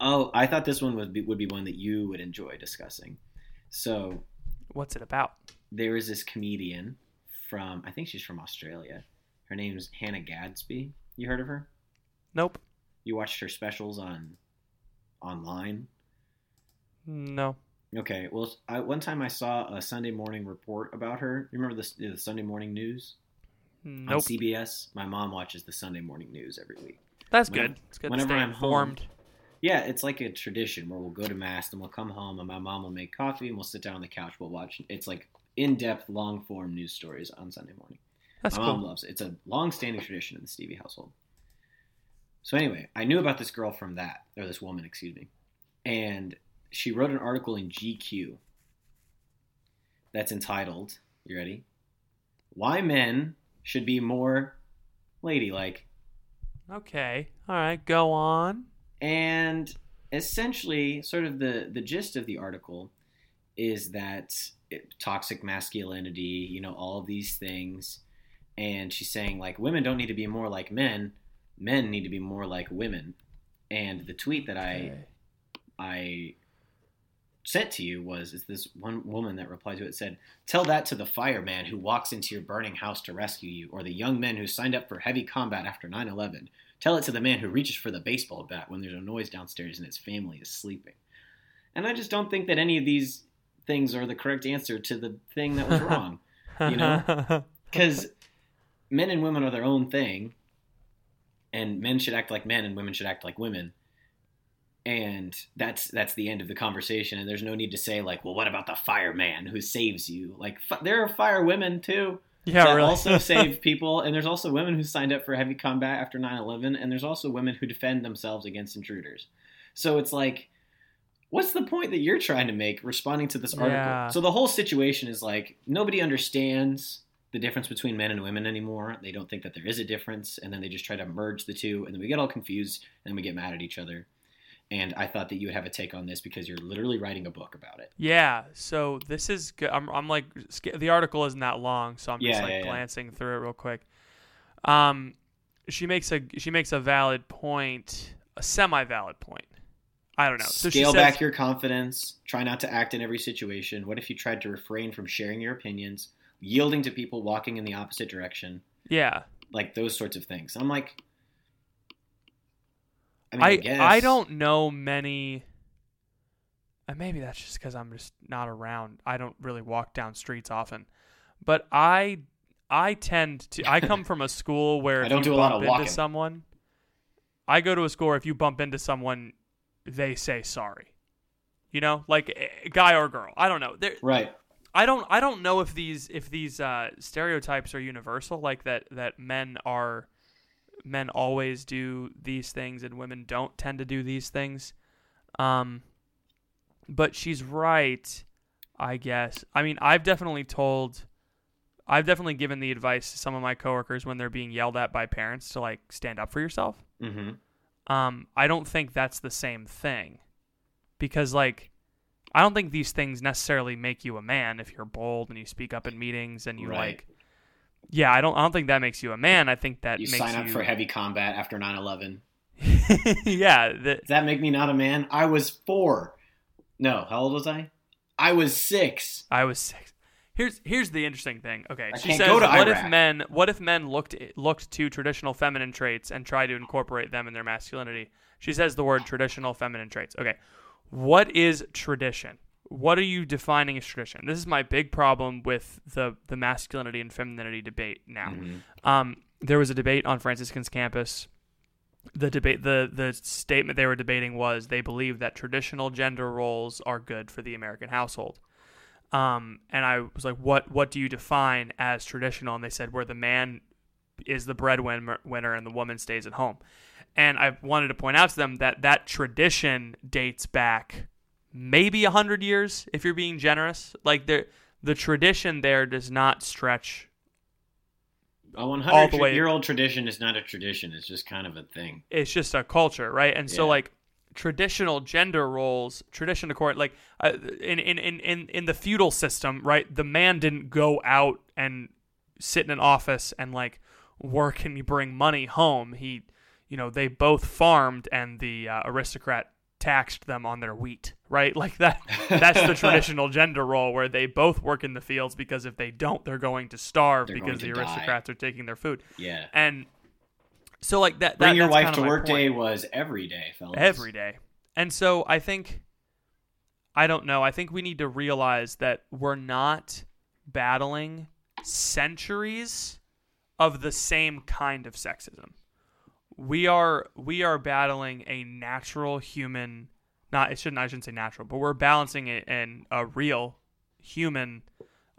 Oh, I thought this one would be, would be one that you would enjoy discussing. So What's it about? there is this comedian from I think she's from Australia. Her name's Hannah Gadsby. You heard of her? Nope. You watched her specials on online? No. Okay. Well, I, one time I saw a Sunday morning report about her. You remember the, the Sunday morning news on Nope. CBS? My mom watches the Sunday morning news every week. That's When- good. It's good to whenever stay I'm home, informed. Yeah, it's like a tradition where we'll go to mass and we'll come home and my mom will make coffee and we'll sit down on the couch. We'll watch. It's like in-depth, long-form news stories on Sunday morning. That's my cool. mom loves it. It's a long-standing tradition in the Stevie household. So anyway, I knew about this girl from that, or this woman, excuse me, and she wrote an article in GQ that's entitled. You ready? Why men should be more ladylike. Okay. All right. Go on. And essentially, sort of the the gist of the article is that it, toxic masculinity, you know, all of these things, and she's saying like women don't need to be more like men, men need to be more like women. And the tweet that I I sent to you was is this one woman that replied to it said, "Tell that to the fireman who walks into your burning house to rescue you, or the young men who signed up for heavy combat after 9/11. Tell it to the man who reaches for the baseball bat when there's a noise downstairs and his family is sleeping." And I just don't think that any of these things are the correct answer to the thing that was wrong, you know? because men and women are their own thing, and men should act like men and women should act like women. And that's that's the end of the conversation. And there's no need to say like, well, what about the fireman who saves you? Like, fi- there are fire women too yeah, that really. also save people. And there's also women who signed up for heavy combat after 9/11, and there's also women who defend themselves against intruders. So it's like, what's the point that you're trying to make responding to this article? Yeah. So the whole situation is like nobody understands the difference between men and women anymore. They don't think that there is a difference, and then they just try to merge the two, and then we get all confused, and then we get mad at each other. And I thought that you would have a take on this because you're literally writing a book about it. Yeah, so this is good. I'm, I'm like the article isn't that long, so I'm just like yeah, yeah. glancing through it real quick. Um, she makes a she makes a valid point, a semi-valid point. I don't know. So Scale says, back your confidence. Try not to act in every situation. What if you tried to refrain from sharing your opinions, yielding to people walking in the opposite direction, yeah. like those sorts of things? I'm like, I mean, I I, I, don't know many. And maybe that's just because I'm just not around. I don't really walk down streets often, but I I tend to. I come from a school where I if don't you do a lot bump of into walking. someone, I go to a school where if you bump into someone, they say sorry. You know, like guy or girl. I don't know. There, Right. I don't I don't know if these if these uh, stereotypes are universal, like that that men are men always do these things and women don't tend to do these things. Um, but she's right, I guess. I mean, I've definitely told, I've definitely given the advice to some of my coworkers when they're being yelled at by parents to like stand up for yourself. Mm-hmm. Um, I don't think that's the same thing because like I don't think these things necessarily make you a man if you're bold and you speak up in meetings and you Right. like yeah, I don't I don't think that makes you a man. I think that You makes sign up you for heavy combat after 9/11. yeah, that Does that make me not a man? I was four. No, how old was I? I was six. I was six. Here's here's the interesting thing. Okay, I she says, "What if men? What if men looked looked to traditional feminine traits and tried to incorporate them in their masculinity?" She says the word traditional feminine traits. Okay, what is tradition? What are you defining as tradition? This is my big problem with the the masculinity and femininity debate now. Um, there was a debate on Franciscan's campus. The debate, the the statement they were debating was they believe that traditional gender roles are good for the American household. Um, and I was like, "What what do you define as traditional?" And they said, "Where the man is the breadwinner and the woman stays at home." And I wanted to point out to them that that tradition dates back maybe a hundred years, if you're being generous. Like the the tradition there does not stretch. A All 100 the way- year old tradition is not a tradition. It's just kind of a thing. It's just a culture, right? And so like traditional gender roles, tradition to court, like uh, in, in in in in the feudal system, right? The man didn't go out and sit in an office and like work and bring money home. He, you know, they both farmed, and the uh, aristocrat taxed them on their wheat, right? Like that. That's the traditional gender role where they both work in the fields because if they don't, they're going to starve They're because going the to die. aristocrats are taking their food. Yeah. And so like that. Bring that your that's wife to work point day was every day, fellas. every day. And so I think I don't know. I think we need to realize that we're not battling centuries of the same kind of sexism. We are we are battling a natural human not it shouldn't I shouldn't say natural, but we're balancing it in a real human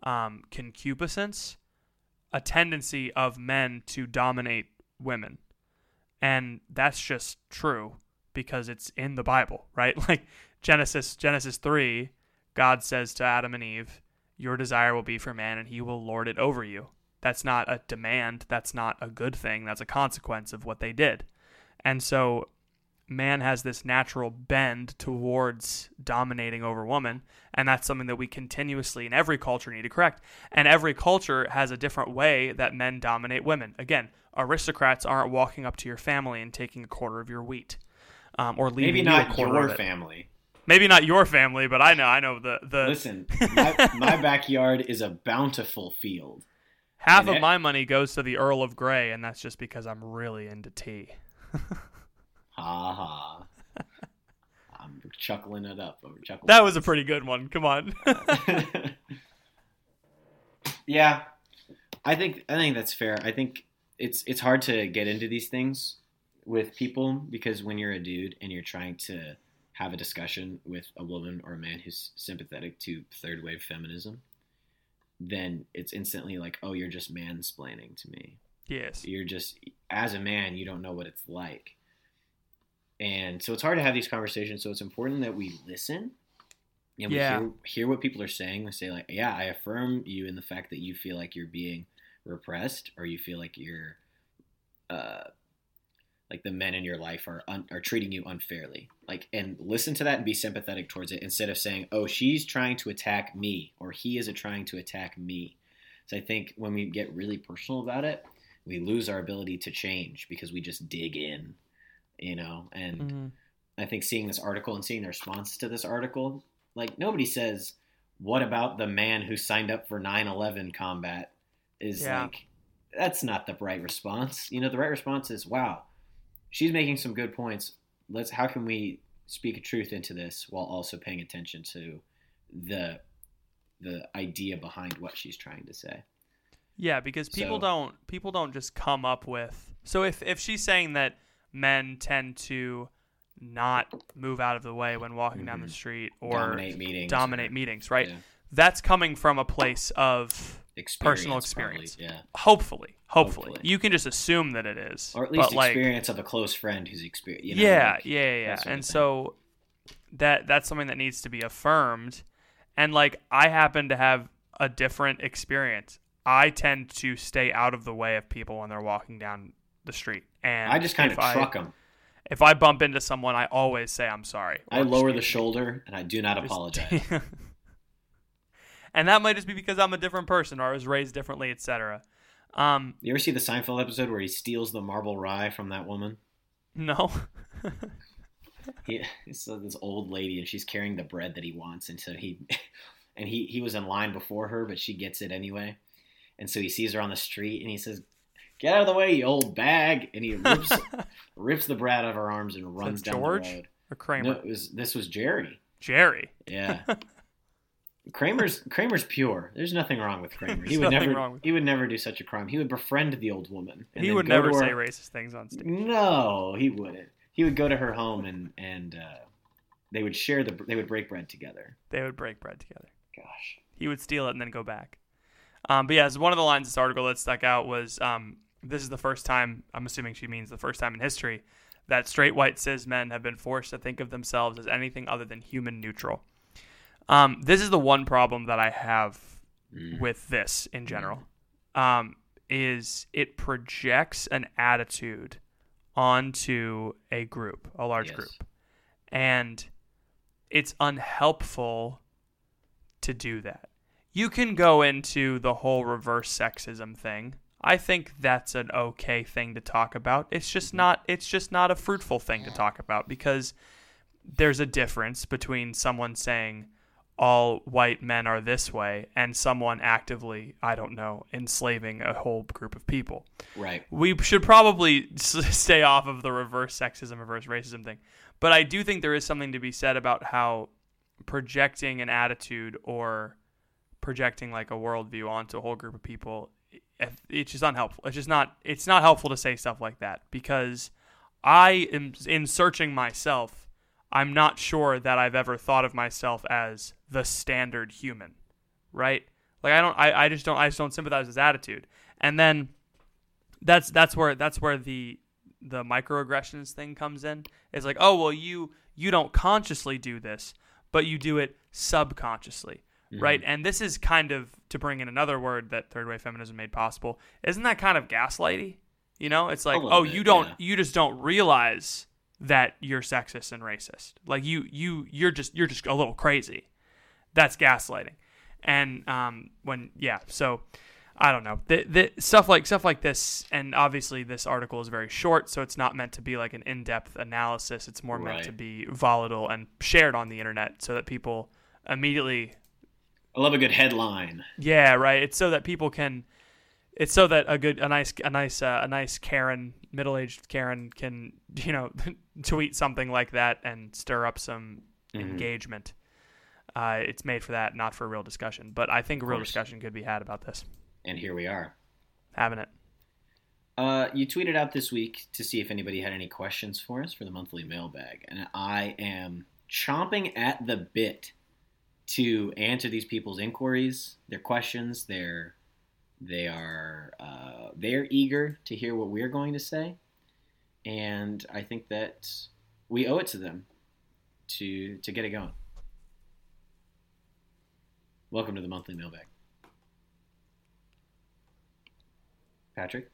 um, concupiscence, a tendency of men to dominate women. And that's just true because it's in the Bible, right? Like Genesis Genesis 3, God says to Adam and Eve, "Your desire will be for man and he will lord it over you." That's not a demand, that's not a good thing, that's a consequence of what they did. And so man has this natural bend towards dominating over woman and that's something that we continuously in every culture need to correct and every culture has a different way that men dominate women again aristocrats aren't walking up to your family and taking a quarter of your wheat um, or leaving Maybe not a quarter your family. maybe not your family but i know i know the the Listen, my, my backyard is a bountiful field. Half and of it- my money goes to the earl of gray and that's just because i'm really into tea Ha ha. I'm chuckling it up. I'm chuckling. that was a pretty good one come on yeah, I think I think that's fair. I think it's it's hard to get into these things with people because when you're a dude and you're trying to have a discussion with a woman or a man who's sympathetic to third wave feminism, then it's instantly like, oh, you're just mansplaining to me. yes You're just as a man, you don't know what it's like. And so it's hard to have these conversations. So it's important that we listen and we Yeah. hear, hear what people are saying. We say like, yeah, I affirm you in the fact that you feel like you're being repressed or you feel like you're, uh, like the men in your life are un- are treating you unfairly. Like, and listen to that and be sympathetic towards it instead of saying, "Oh, she's trying to attack me," or "He is trying to attack me." So I think when we get really personal about it, we lose our ability to change because we just dig in, you know. And Mhm. I think seeing this article and seeing the response to this article, like nobody says, "What about the man who signed up for 9/11 combat?" Is Yeah. like that's not the right response. You know, the right response is, "Wow, she's making some good points. Let's how can we speak truth into this while also paying attention to the the idea behind what she's trying to say." Yeah, because people So- don't people don't just come up with. So if if she's saying that men tend to not move out of the way when walking down the Mhm. street or Dominate meetings dominate meetings, right? Yeah. That's coming from a place of Experience, personal probably, experience. yeah. hopefully, hopefully. Hopefully. You can just assume that it is. Or at least but, like, experience of a close friend who's experienced. You know, yeah, like, yeah, yeah, yeah. that sort of And so that that's something that needs to be affirmed. And like I happen to have a different experience. I tend to stay out of the way of people when they're walking down the street. And I just kind of if I- truck them. If I bump into someone, I always say I'm sorry. I lower the shoulder and I do not apologize. and that might just be because I'm a different person or I was raised differently, etc. Um, you ever see the Seinfeld episode where he steals the marble rye from that woman? no. He, it's this old lady and she's carrying the bread that he wants, and so he, and he he was in line before her, but she gets it anyway. And so he sees her on the street, and he says, "Get out of the way, you old bag!" And he rips rips the brat out of her arms and runs down George the road. or Kramer? No, it was this was Jerry. Jerry. Yeah. Kramer's Kramer's pure. There's nothing wrong with Kramer. He would never he would never do such a crime. He would befriend the old woman. and he would never say her- racist things on stage. No, he wouldn't. He would go to her home and and uh, they would share the they would break bread together. They would break bread together. Gosh. He would steal it and then go back. Um, but yes, one of the lines in this article that stuck out was um, this is the first time, I'm assuming she means the first time in history, that straight white cis men have been forced to think of themselves as anything other than human neutral. Um, this is the one problem that I have with this in general. Um, is it projects an attitude onto a group, a large Yes. group, and it's unhelpful to do that. You can go into the whole reverse sexism thing. I think that's an okay thing to talk about. It's just not it's just not a fruitful thing to talk about because there's a difference between someone saying all white men are this way and someone actively, I don't know, enslaving a whole group of people Right. we should probably s- stay off of the reverse sexism, reverse racism thing. But I do think there is something to be said about how projecting an attitude or projecting like a worldview onto a whole group of people it's just unhelpful. It's just not. It's not helpful to say stuff like that because I am in searching myself. I'm not sure that I've ever thought of myself as the standard human, right? Like I don't. I, I just don't. I just don't sympathize with his attitude. And then that's that's where that's where the the microaggressions thing comes in. It's like, oh well, you you don't consciously do this, but you do it subconsciously, mm-hmm. right? And this is kind of to bring in another word that third wave feminism made possible. Isn't that kind of gaslighty? You know, it's like, oh, bit, you don't yeah. you just don't realize that you're sexist and racist. Like you you you're just you're just a little crazy. That's gaslighting. And um when yeah, so I don't know. The, the stuff like stuff like this, and obviously this article is very short, so it's not meant to be like an in-depth analysis. It's more meant to be volatile and shared on the internet, so that people immediately, I love a good headline. yeah, right. It's so that people can, it's so that a good, a nice, a nice, uh, a nice Karen, middle-aged Karen can, you know, tweet something like that and stir up some engagement. Uh, it's made for that, not for a real discussion. But I think a real discussion could be had about this. And here we are. Having it. Uh, you tweeted out this week to see if anybody had any questions for us for the monthly mailbag, and I am chomping at the bit to answer these people's inquiries, their questions. They're they are uh, they're eager to hear what we're going to say, and I think that we owe it to them to to get it going. Welcome to the monthly mailbag, Patrick.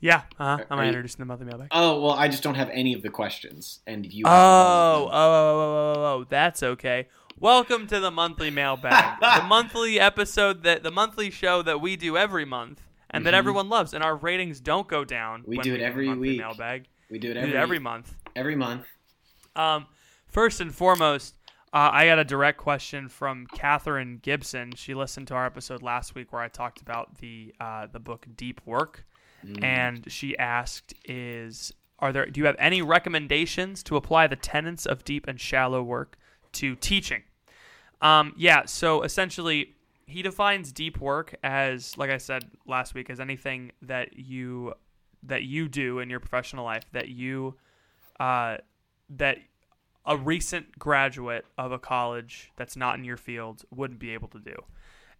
Yeah, uh-huh. I'm introducing the monthly mailbag. Oh well, I just don't have any of the questions, and you. Oh, oh, oh, oh, oh, oh, that's okay. Welcome to the monthly mailbag, the monthly episode that the monthly show that we do every month and that Mhm. everyone loves, and our ratings don't go down. We do it the every monthly week. Mailbag. we do it every do it every month. every month. Um, first and foremost, uh, I got a direct question from Catherine Gibson. She listened to our episode last week where I talked about the uh, the book Deep Work, and she asked, "Is are there? Do you have any recommendations to apply the tenets of deep and shallow work to teaching?" Um, yeah. So essentially, he defines deep work as, like I said last week, as anything that you that you do in your professional life that you uh, that a recent graduate of a college that's not in your field wouldn't be able to do.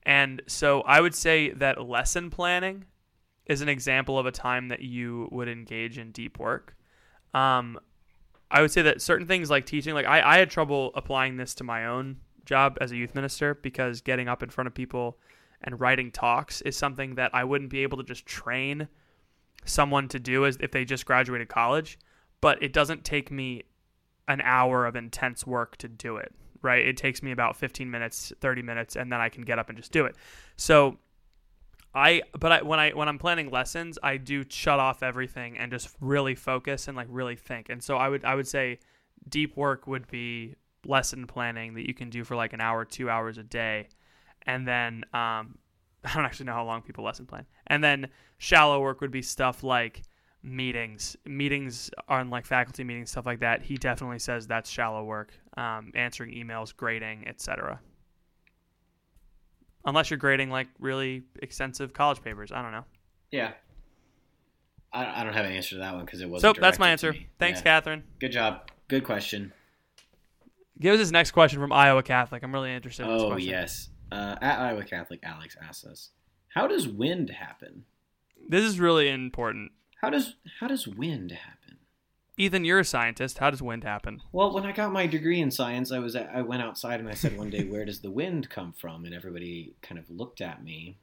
And so I would say that lesson planning is an example of a time that you would engage in deep work. Um, I would say that certain things like teaching, like I, I had trouble applying this to my own job as a youth minister because getting up in front of people and writing talks is something that I wouldn't be able to just train someone to do as if they just graduated college, but it doesn't take me an hour of intense work to do it, right? It takes me about 15 minutes, 30 minutes and then I can get up and just do it. So I but I when I when I'm planning lessons, I do shut off everything and just really focus and like really think. And so I would I would say deep work would be lesson planning that you can do for like an hour, 2 hours a day and then um, I don't actually know how long people lesson plan. And then shallow work would be stuff like meetings, meetings on like faculty meetings, stuff like that. He definitely says that's shallow work. Um, answering emails, grading, etc. Unless you're grading like really extensive college papers, I don't know. Yeah. I, I don't have an answer to that one because it wasn't. that's my answer. Thanks, Yeah. Catherine. Good job. Good question. Give us this next question from Iowa Catholic. I'm really interested in this Oh yes. Uh, at Iowa Catholic, Alex asks us, "How does wind happen? This is really important. How does how does wind happen?" Ethan, you're a scientist. How does wind happen? Well, when I got my degree in science, I was I went outside and I said one day, "Where does the wind come from?" And everybody kind of looked at me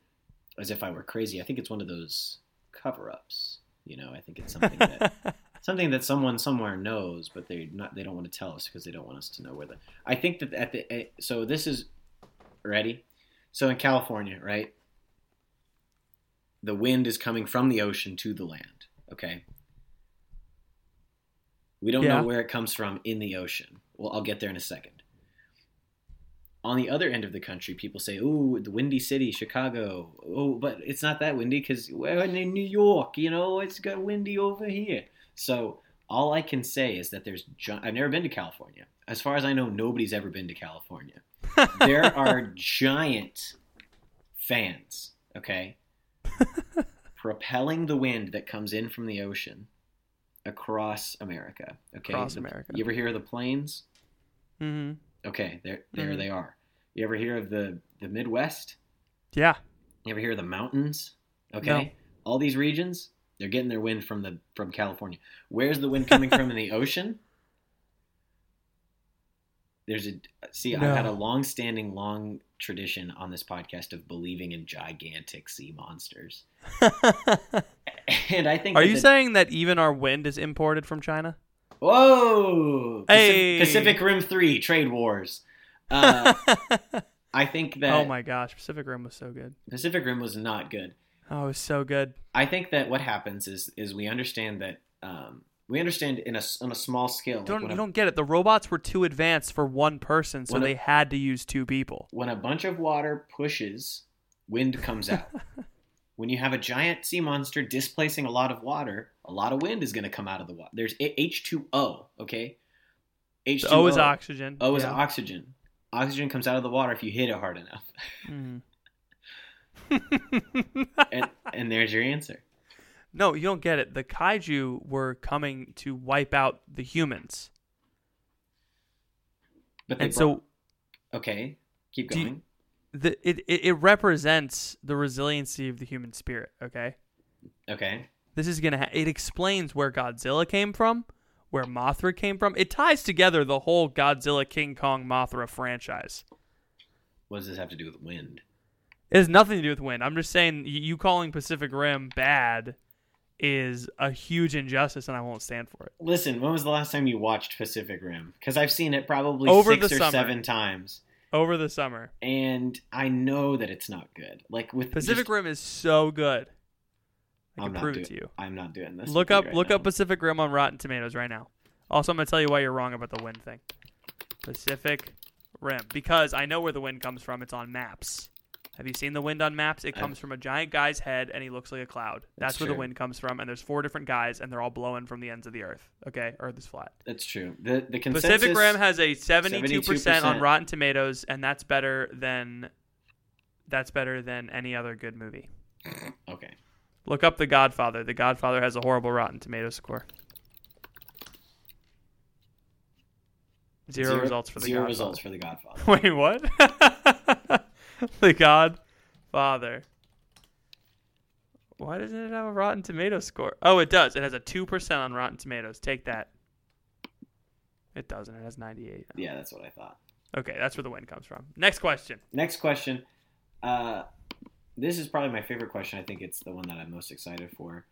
as if I were crazy. I think it's one of those cover-ups. You know, I think it's something that something that someone somewhere knows, but they not they don't want to tell us because they don't want us to know where the. I think that at the eh, so this is ready. So in California, right, the wind is coming from the ocean to the land. Okay. We don't Yeah. know where it comes from in the ocean. Well, I'll get there in a second. On the other end of the country, people say, "Ooh, the windy city, Chicago." Oh, but it's not that windy because we're in New York. You know, it's got windy over here. So all I can say is that there's. I've never been to California. As far as I know, nobody's ever been to California. there are giant fans. Okay, propelling the wind that comes in from the ocean across America. Okay, Across The- America. You ever hear of the plains? hmm Okay, there there Mhm. they are. You ever hear of the the Midwest? Yeah. You ever hear of the mountains? Okay, No. all these regions they're getting their wind from the from California. Where's the wind coming from in the ocean? There's a see. I've had a long-standing, long tradition on this podcast of believing in gigantic sea monsters, and I think. Are you the- saying that even our wind is imported from China? Whoa! Pacific, Hey! Pacific Rim Three Trade Wars. Uh, I think that oh my gosh, Pacific Rim was so good. Pacific Rim was not good. Oh, it was so good. I think that what happens is is we understand that um, we understand in a on a small scale. like Don't you a- don't get it? The robots were too advanced for one person, so When a- they had to use two people. when a bunch of water pushes, wind comes out. when you have a giant sea monster displacing a lot of water, a lot of wind is going to come out of the water. There's H two O. Okay. H The two O is oxygen. O is Yeah. oxygen. Oxygen comes out of the water if you hit it hard enough, Mhm. And and there's your answer. no, you don't get it. The kaiju were coming to wipe out the humans, But they and so okay, keep Do you- going. the it, it it represents the resiliency of the human spirit. Okay. okay. This is gonna. Ha- it explains where Godzilla came from, where Mothra came from. It ties together the whole Godzilla, King Kong, Mothra franchise. What does this have to do with wind? It has nothing to do with wind. I'm just saying you calling Pacific Rim bad is a huge injustice, and I won't stand for it. Listen, when was the last time you watched Pacific Rim? Because I've seen it probably Over six or summer. seven times, Over the summer, and I know that it's not good. Like with Pacific just- Rim is so good. I I'm can not prove do- it to you. I'm not doing this. Look up right look now. up Pacific Rim on Rotten Tomatoes right now. Also, I'm gonna tell you why you're wrong about the wind thing. Pacific Rim, because I know where the wind comes from. It's on maps. Have you seen the wind on maps? It I've- comes from a giant guy's head, and he looks like a cloud. That's, That's where the wind comes from. And there's four different guys, and they're all blowing from the ends of the earth. Okay, Earth is flat. That's true. The the consensus. Pacific Rim has a 72% on 72%. Rotten Tomatoes, and that's better than that's better than any other good movie. Okay. Look up The Godfather. The Godfather has a horrible Rotten Tomatoes score. Zero, results for The zero Godfather. results for the Godfather. Wait, what? the Godfather. Why doesn't it have a Rotten Tomatoes score? Oh, it does. It has a 2% on Rotten Tomatoes. Take that. It doesn't. It has 98. yeah, that's what I thought. Okay, that's where the wind comes from. Next question. Next question. Uh, this is probably my favorite question. I think it's the one that I'm most excited for.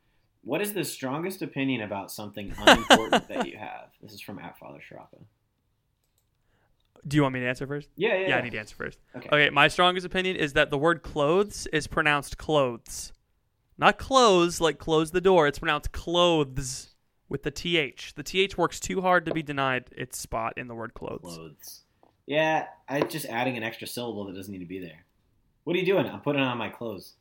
What is the strongest opinion about something unimportant that you have? This is from at Father Sharapa. Do you want me to answer first? Yeah, yeah. Yeah, I need to answer first. Okay. Okay, my strongest opinion is that the word clothes is pronounced clothes. Not clothes like close the door. It's pronounced clothes with the TH. The TH works too hard to be denied its spot in the word clothes. Clothes. Yeah, I just adding an extra syllable that doesn't need to be there. What are you doing? I'm putting on my clothes.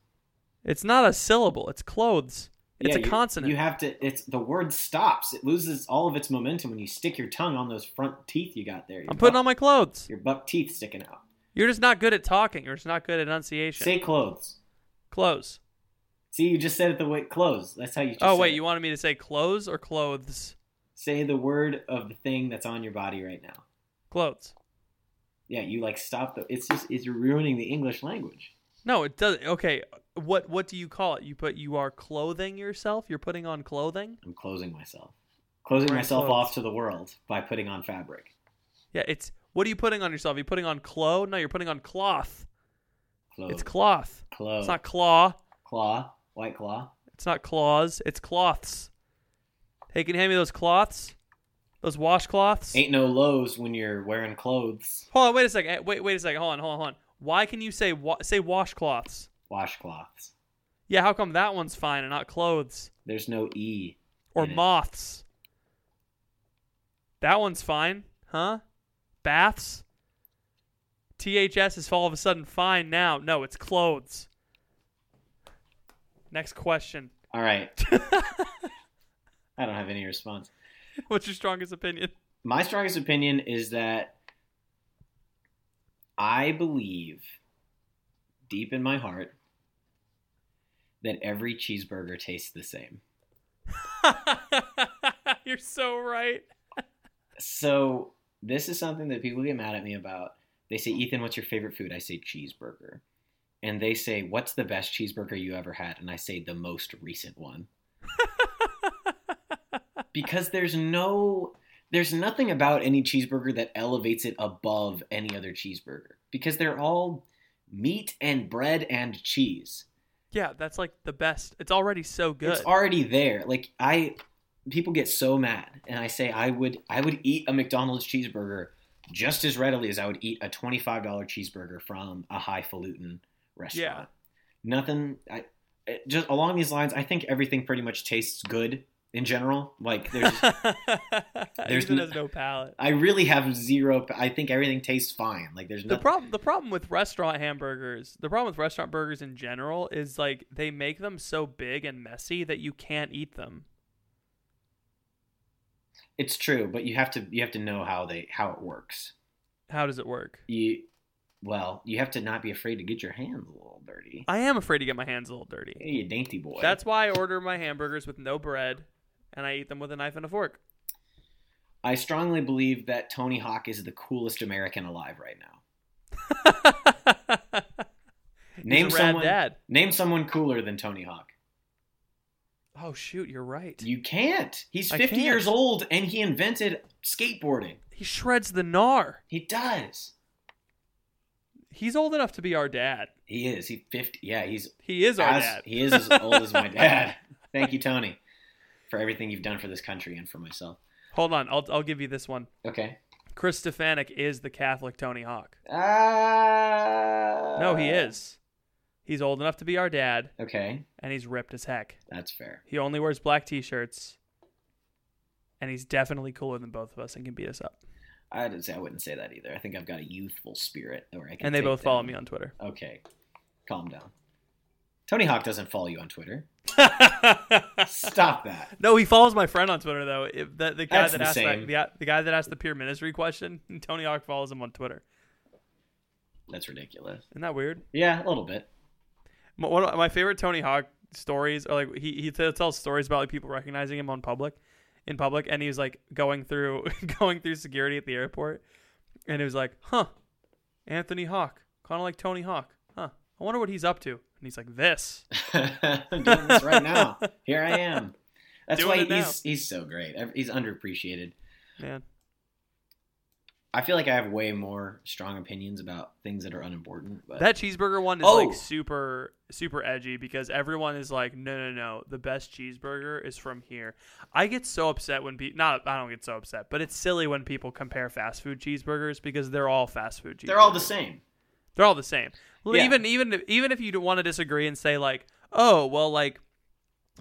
It's not a syllable. It's clothes. It's Yeah, a consonant. You have to. It's the word stops. It loses all of its momentum when you stick your tongue on those front teeth you got there. Your I'm putting buck- on my clothes. your buck teeth sticking out. You're just not good at talking. You're just not good at enunciation. Say clothes. clothes. See, you just said it the way clothes. That's how you. Just Oh wait, it. you wanted me to say clothes or clothes? say the word of the thing that's on your body right now. Clothes. Yeah, you like stop the. It's just it's ruining the English language. No, it doesn't. Okay, what what do you call it? You put you are clothing yourself. You're putting on clothing. I'm closing myself, closing Wearing myself clothes. off to the world by putting on fabric. Yeah, it's what are you putting on yourself? You are you putting on clo? No, you're putting on cloth. Clothes. It's cloth. Clothes. It's not claw. claw. White claw. It's not claws. It's cloths. Hey, can you hand me those cloths? Those washcloths? Ain't no lows when you're wearing clothes. Hold on, wait a second. Wait, wait a second. Hold on, hold on, hold on. Why can you say wa- say washcloths? Washcloths. Yeah, how come that one's fine and not clothes There's no e. or moths? That one's fine, huh? Baths. THS is all of a sudden fine now. No, it's clothes. Next question. All right. I don't have any response. What's your strongest opinion? My strongest opinion is that I believe deep in my heart that every cheeseburger tastes the same. You're so right. So this is something that people get mad at me about. They say, Ethan, what's your favorite food? I say cheeseburger. And they say, What's the best cheeseburger you ever had? And I say the most recent one. because there's no there's nothing about any cheeseburger that elevates it above any other cheeseburger. Because they're all meat and bread and cheese. Yeah, that's like the best. It's already so good. It's already there. Like I people get so mad and I say I would I would eat a McDonald's cheeseburger just as readily as I would eat a $25 cheeseburger from a highfalutin restaurant. Yeah. Nothing I just along these lines I think everything pretty much tastes good in general. Like there's there's Ethan no- has no palate. I really have zero I think everything tastes fine. Like there's The no problem the problem with restaurant hamburgers, the problem with restaurant burgers in general is like they make them so big and messy that you can't eat them. It's true, but you have to you have to know how they how it works. How does it work? You well, you have to not be afraid to get your hands a little dirty. I am afraid to get my hands a little dirty. Hey, you dainty boy. That's why I order my hamburgers with no bread and I eat them with a knife and a fork. I strongly believe that Tony Hawk is the coolest American alive right now. Name He's a rad someone. dad. Name someone cooler than Tony Hawk. Oh shoot, you're right. You can't. He's 50 can't. years old and he invented skateboarding. He shreds the gnar. He does. He's old enough to be our dad. He is. He 50. Yeah, he's He is our as, dad. He is as old as my dad. Thank you, Tony, for everything you've done for this country and for myself. Hold on, I'll I'll give you this one. Okay. Chris Stefanick is the Catholic Tony Hawk. Uh, No, he is. He's old enough to be our dad, Okay, and he's ripped as heck. that's fair. He only wears black t-shirts, and he's definitely cooler than both of us and can beat us up. I didn't say I wouldn't say that either. I think I've got a youthful spirit where I can. And they both follow me on Twitter. Okay, calm down. Tony Hawk doesn't follow you on Twitter. Stop that. No, he follows my friend on Twitter though. If the, the guy That's that asked that, the, the guy that asked the pure ministry question, Tony Hawk follows him on Twitter. That's ridiculous. Isn't that weird? Yeah, a little bit. My- One of my favorite Tony Hawk stories are like he he t- tells stories about like people recognizing him on public, in public, and he's like going through going through security at the airport, and he was like, "Huh, Anthony Hawk, kind of like Tony Hawk? I wonder what he's up to." And he's like, "This." I'm doing this right now. Here I am. That's Doing why it now. he's he's so great. He's underappreciated. Man, I feel like I have way more strong opinions about things that are unimportant. But that cheeseburger one is Oh. like super super edgy because everyone is like, "No, no, no, the best cheeseburger is from here." I get so upset when people not I don't get so upset, but it's silly when people compare fast food cheeseburgers because they're all fast food cheeseburgers. they're all the same. They're all the same. Yeah. Even even if- even if you want to disagree and say like, oh well, like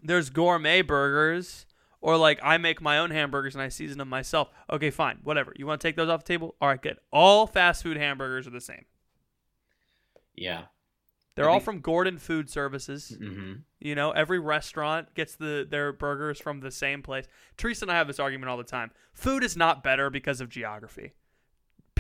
there's gourmet burgers, or like I make my own hamburgers and I season them myself. Okay, fine, whatever. You want to take those off the table? All right, good. All fast food hamburgers are the same. Yeah. They're I all think- from Gordon Food Services. hmm You know, every restaurant gets the their burgers from the same place. Teresa and I have this argument all the time. Food is not better because of geography.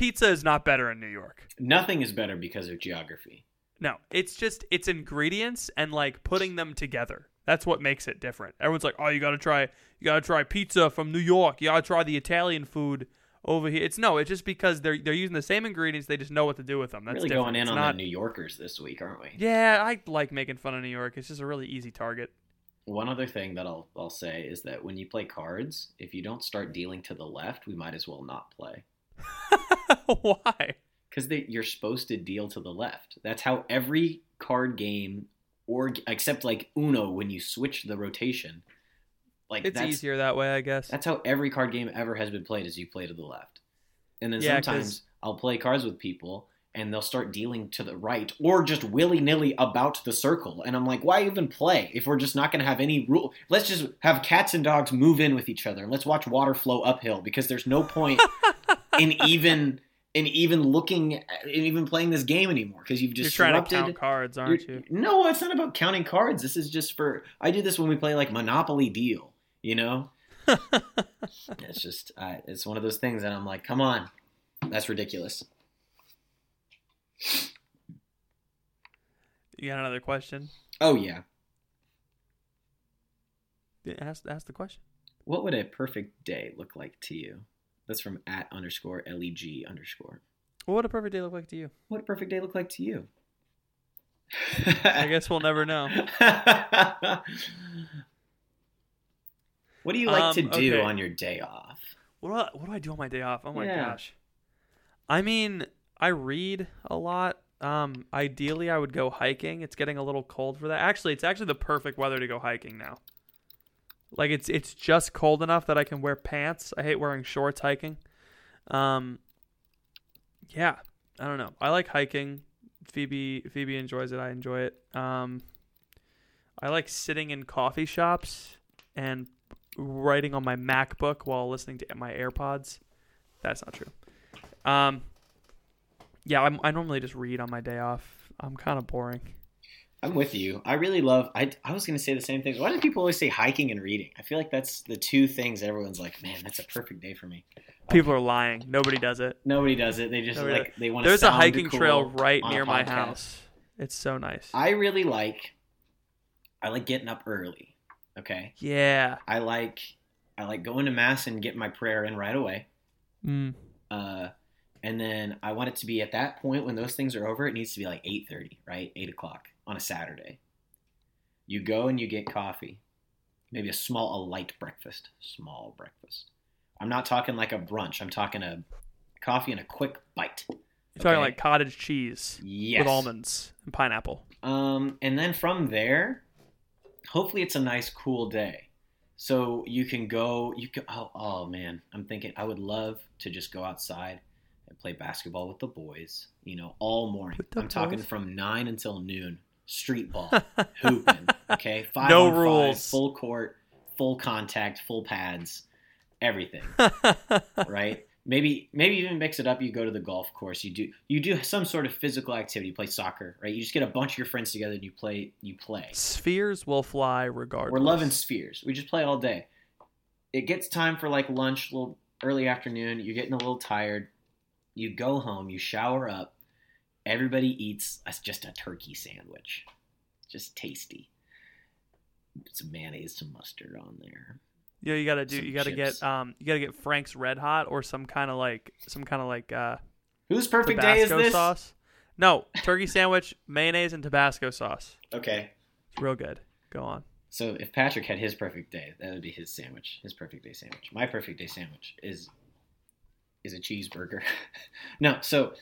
Pizza is not better in New York. Nothing is better because of geography. No, it's just it's ingredients and like putting them together. That's what makes it different. Everyone's like, "Oh, you got to try you got to try pizza from New York. You got to try the Italian food over here." It's no, it's just because they're they're using the same ingredients, they just know what to do with them. That's really different. going in It's on not, the New Yorkers this week, aren't we? Yeah, I like making fun of New York. It's just a really easy target. One other thing that I'll I'll say is that when you play cards, if you don't start dealing to the left, we might as well not play Why? because you're supposed to deal to the left. That's how every card game, or except like Uno, when you switch the rotation, like It's that's, easier that way, I guess. That's how every card game ever has been played: is you play to the left. And then Yeah, 'cause- sometimes I'll play cards with people, and they'll start dealing to the right, or just willy nilly about the circle. And I'm like, why even play if we're just not going to have any rule? Let's just have cats and dogs move in with each other, and let's watch water flow uphill because there's no point in even in even looking in even playing this game anymore because you've just trying to count cards, aren't you're- No, it's not about counting cards. This is just for. I do this when we play like Monopoly Deal. You know, it's just uh, it's one of those things that I'm like, come on, that's ridiculous. You got another question? Oh yeah, Yeah, Ask ask the question. what would a perfect day look like to you? That's from at underscore leg underscore. What a perfect day look like to you? What a perfect day look like to you? I guess we'll never know. what do you like Um, to do okay. on your day off? What do, I, what do I do on my day off? Oh my Yeah. gosh. I mean, I read a lot. Um, ideally, I would go hiking. It's getting a little cold for that. Actually, it's actually the perfect weather to go hiking now. Like it's it's just cold enough that I can wear pants. I hate wearing shorts hiking. Um, yeah, I don't know. I like hiking. Phoebe Phoebe enjoys it. I enjoy it. Um, I like sitting in coffee shops and writing on my MacBook while listening to my AirPods. That's not true. Um, yeah, I'm, I normally just read on my day off. I'm kind of boring. I'm with you. I really love. I, I was going to say the same thing. Why do people always say hiking and reading? I feel like that's the two things everyone's like, man, that's a perfect day for me. People are lying. Nobody does it. Nobody does it. They just Nobody like they want to. There's a hiking trail right near my house. It's so nice. I really like. I like getting up early. Okay. yeah. I like. I like going to mass and getting my prayer in right away. Mm. Uh, and then I want it to be at that point when those things are over. It needs to be like eight thirty, right? Eight o'clock on a Saturday. You go and you get coffee, maybe a small, a light breakfast, small breakfast. I'm not talking like a brunch. I'm talking a coffee and a quick bite. You're talking like cottage cheese Yes. with almonds and pineapple. Um, and then from there, hopefully it's a nice cool day. So you can go, you can, oh, oh man, I'm thinking I would love to just go outside and play basketball with the boys, you know, all morning. I'm talking boys? from nine until noon, street ball, hooping, okay? Five No on five, rules. full court, full contact, full pads, everything right? Maybe maybe even mix it up. You go to the golf course. You do you do some sort of physical activity. You play soccer, right? You just get a bunch of your friends together and you play. You play. Spheres will fly regardless. We're loving spheres. We just play all day. It gets time for like lunch, a little early afternoon. You're getting a little tired. You go home. You shower up. Everybody eats a, just a turkey sandwich, just tasty. Some mayonnaise, some mustard on there. Yeah, you gotta do. Some You gotta chips. get. Um, you gotta get Frank's Red Hot or some kind of like some kind of like uh Whose perfect day is this? sauce. No, turkey sandwich, mayonnaise, and Tabasco sauce. Okay. It's real good. Go on. So if Patrick had his perfect day, that would be his sandwich, his perfect day sandwich. My perfect day sandwich is is a cheeseburger. no, so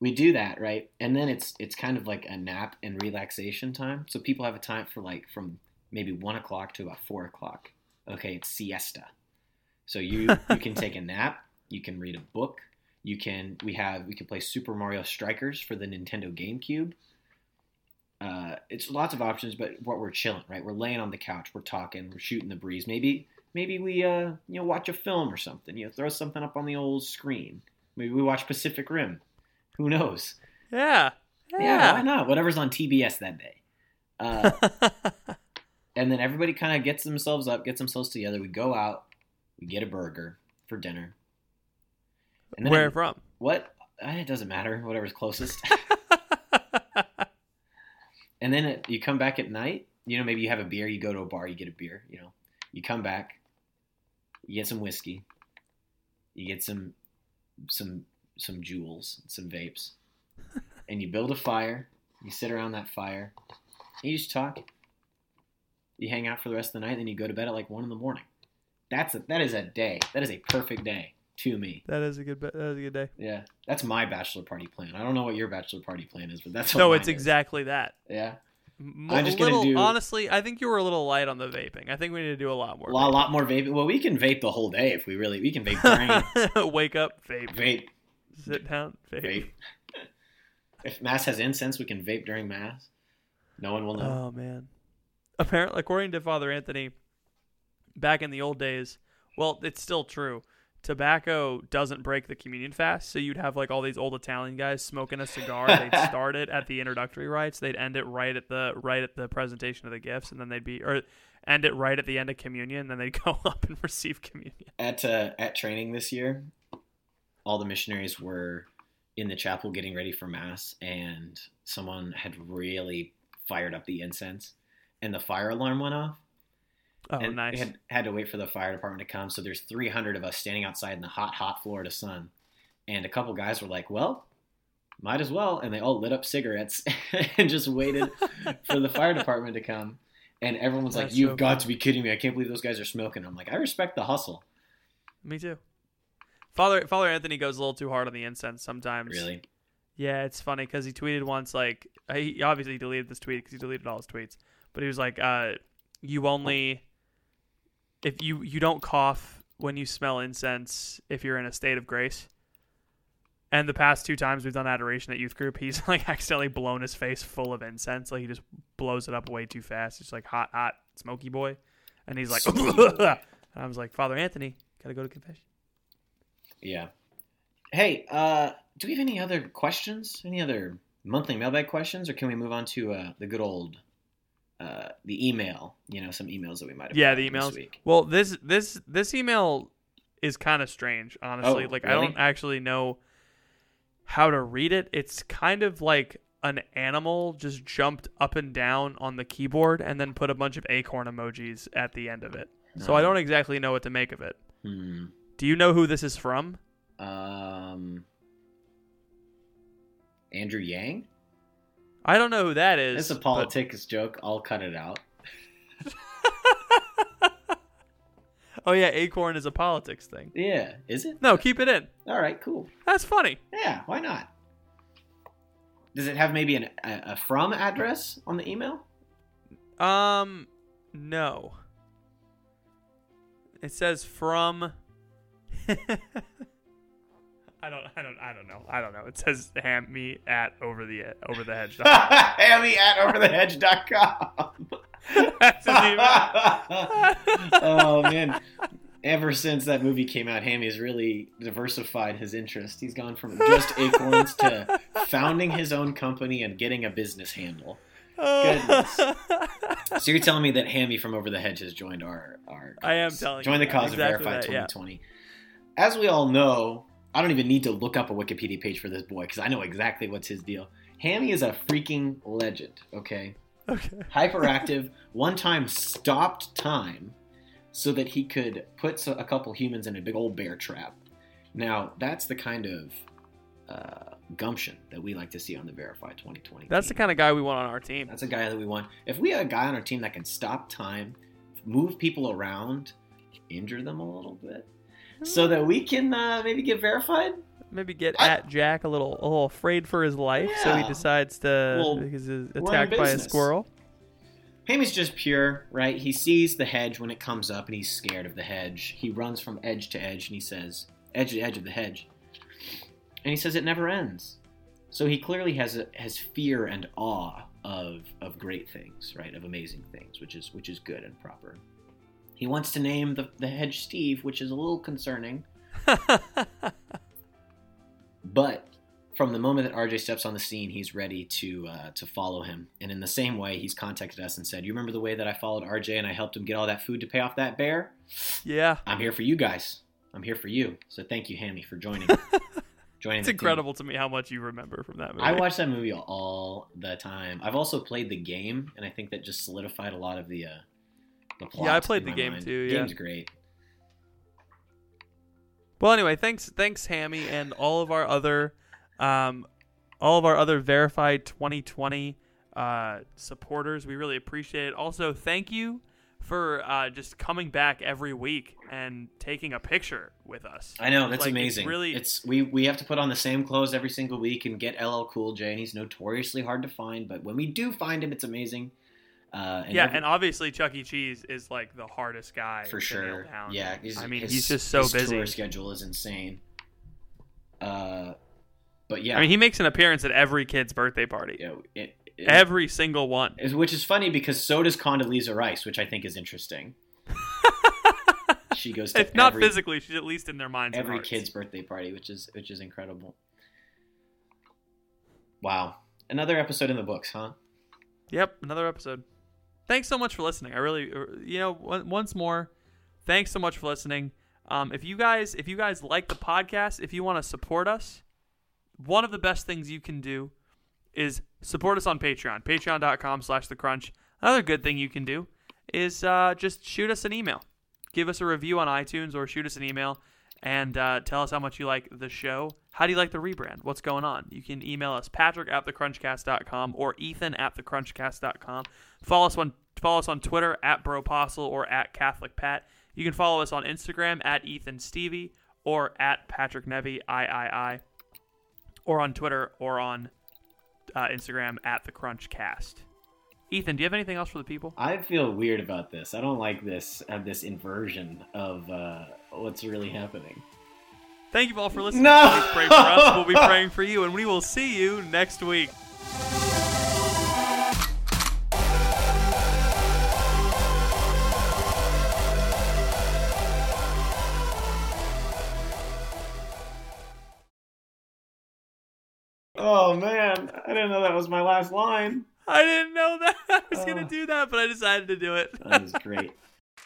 we do that, right? And then it's it's kind of like a nap and relaxation time. So people have a time for like from maybe one o'clock to about four o'clock. Okay, it's siesta. So you you can take a nap, you can read a book, you can we have we can play Super Mario Strikers for the Nintendo GameCube uh, it's lots of options, but what we're chilling, right? We're laying on the couch, we're talking, we're shooting the breeze. Maybe, maybe we, uh, you know, watch a film or something. You know, throw something up on the old screen. Maybe we watch Pacific Rim. Who knows? Yeah, Yeah, why not? Whatever's on TBS that day. Uh, and then everybody kind of gets themselves up, gets themselves together. We go out, we get a burger for dinner. And then Where I- from? What? Uh, It doesn't matter. Whatever's closest. and then it, you come back at night. You know, maybe you have a beer. You go to a bar. You get a beer. You know, you come back. You get some whiskey. You get some, some, some Juuls, some vapes, and you build a fire. You sit around that fire. And you just talk. You hang out for the rest of the night, and then you go to bed at like one in the morning. That's a, that is a day. That is a perfect day to me. that is a good. That is a good day. Yeah, that's my bachelor party plan. I don't know what your bachelor party plan is, but that's what No, it's is. exactly that. Yeah, M- I'm just gonna little, do- honestly. I think you were a little light on the vaping. I think we need to do a lot more. a lot, lot more vape. Well, we can vape the whole day if we really. We can vape vaping. Wake up, vape. vape, Sit down, vape. vape. If mass has incense, we can vape during mass. No one will know. Oh man. Apparently, according to Father Anthony, back in the old days, well, it's still true. Tobacco doesn't break the communion fast, so you'd have like all these old Italian guys smoking a cigar. They'd start it at the introductory rites. They'd end it right at the right at the presentation of the gifts, and then they'd be or end it right at the end of communion. And then they'd go up and receive communion. At uh, at training this year, all the missionaries were in the chapel getting ready for mass, and someone had really fired up the incense, and the fire alarm went off. Oh, and nice. had, had to wait for the fire department to come. So there's 300 of us standing outside in the hot, hot Florida sun. And a couple guys were like, well, might as well. And they all lit up cigarettes and just waited for the fire department to come. And everyone was like, That's you've so got to be kidding me. I can't believe those guys are smoking. I'm like, I respect the hustle. Me too. Father Father Anthony goes a little too hard on the incense sometimes. Really? Yeah, it's funny because he tweeted once like he obviously deleted this tweet because he deleted all his tweets, but he was like, uh, "You only if you you don't cough when you smell incense if you're in a state of grace." And the past two times we've done adoration at youth group, he's like accidentally blown his face full of incense. Like he just blows it up way too fast. It's like hot, hot, smoky boy, and he's like, and I was like, Father Anthony, gotta go to confession. Yeah. Hey, uh, do we have any other questions? Any other monthly mailbag questions? Or can we move on to uh, the good old uh, the email? You know, some emails that we might have yeah the this emails week. well this this this email is kind of strange honestly Oh, like i don't actually know how to read it it's kind of like an animal just jumped up and down on the keyboard and then put a bunch of acorn emojis at the end of it so i don't exactly know what to make of it Hmm. Do you know who this is from Um, Andrew Yang. i don't know who that is It's a but- politics joke. I'll cut it out. oh yeah acorn is a politics thing Yeah, is it? no keep it in All right, cool. that's funny Yeah, why not? Does it have maybe an, a, a from address on the email? Um, no. It says from. I don't. I don't. I don't know. I don't know. It says ham me at over the over the hedge. Hammy at overthehedge.com. That's his email. oh man. Ever since that movie came out, Hammy has really diversified his interest. He's gone from just acorns to founding his own company and getting a business handle. Goodness. So you're telling me that Hammy from Over the Hedge has joined our our I am telling you the that. cause Exactly of Verified that, yeah. 2020. As we all know, I don't even need to look up a Wikipedia page for this boy because I know exactly what's his deal. Hammy is a freaking legend. Okay, okay. hyperactive. one time stopped time so that he could put a couple humans in a big old bear trap. Now that's the kind of uh, gumption that we like to see on the Verified 2020. That's the kind of guy we want on our team. That's a guy that we want. If we had a guy on our team that can stop time, move people around, injure them a little bit, so that we can uh, maybe get verified. Maybe get I- at Jack a little a little afraid for his life, so he decides to Well, because he's attacked by a squirrel. Hammy's just pure, right? He sees the hedge when it comes up, and he's scared of the hedge. He runs from edge to edge, and he says, "Edge to edge of the hedge," and he says it never ends. So he clearly has a, has fear and awe of of great things, right? Of amazing things, which is which is good and proper. He wants to name the, the hedge Steve, which is a little concerning. But from the moment that RJ steps on the scene, he's ready to uh, to follow him. And in the same way, he's contacted us and said, "You remember the way that I followed RJ and I helped him get all that food to pay off that bear? Yeah. I'm here for you guys. I'm here for you. So thank you, Hammy, for joining. joining. It's the team. incredible to me how much you remember from that movie. I watch that movie all the time. I've also played the game, and I think that just solidified a lot of the uh, the plot. Yeah, I played the game mind. too, yeah. Game's great. Well, anyway, thanks, thanks, Hammy, and all of our other, um, all of our other verified 2020 uh, supporters. We really appreciate it. Also, thank you for uh, just coming back every week and taking a picture with us. I know that's Like, it's amazing. really- it's we we have to put on the same clothes every single week and get LL Cool J, and he's notoriously hard to find. But when we do find him, it's amazing. Uh, and yeah, every- and obviously Chuck E. Cheese is like the hardest guy for sure. Yeah, he's, I mean, his- he's just so his busy. Tour schedule is insane. Uh, but yeah, I mean, he makes an appearance at every kid's birthday party, know, it, it- every single one. which is funny because so does Condoleezza Rice, which I think is interesting. she goes to If not every, physically, she's at least in their minds. every kid's birthday party, which is which is incredible. Wow, another episode in the books, huh? Yep, another episode. Thanks so much for listening. I really, uh, you know, once more, thanks so much for listening. Um, if you guys, if you guys like the podcast, if you want to support us, one of the best things you can do is support us on Patreon, patreon.com slash the crunch. Another good thing you can do is uh, just shoot us an email. Give us a review on iTunes or shoot us an email and uh, tell us how much you like the show. How do you like the rebrand? What's going on? You can email us patrick at thecrunchcast.com or ethan at thecrunchcast.com. Follow us on follow us on Twitter at bropostle or at Catholic Pat. You can follow us on Instagram at Ethan Stevie or at Patrick Nevy III or on Twitter or on uh, Instagram at the Crunchcast. Ethan, do you have anything else for the people? I feel weird about this. I don't like this uh, this inversion of uh, what's really happening. Thank you all for listening. No! Please pray for us. We'll be praying for you, and we will see you next week. Oh man, I didn't know that was my last line. I didn't know that I was going Oh. to do that, but I decided to do it. That was great.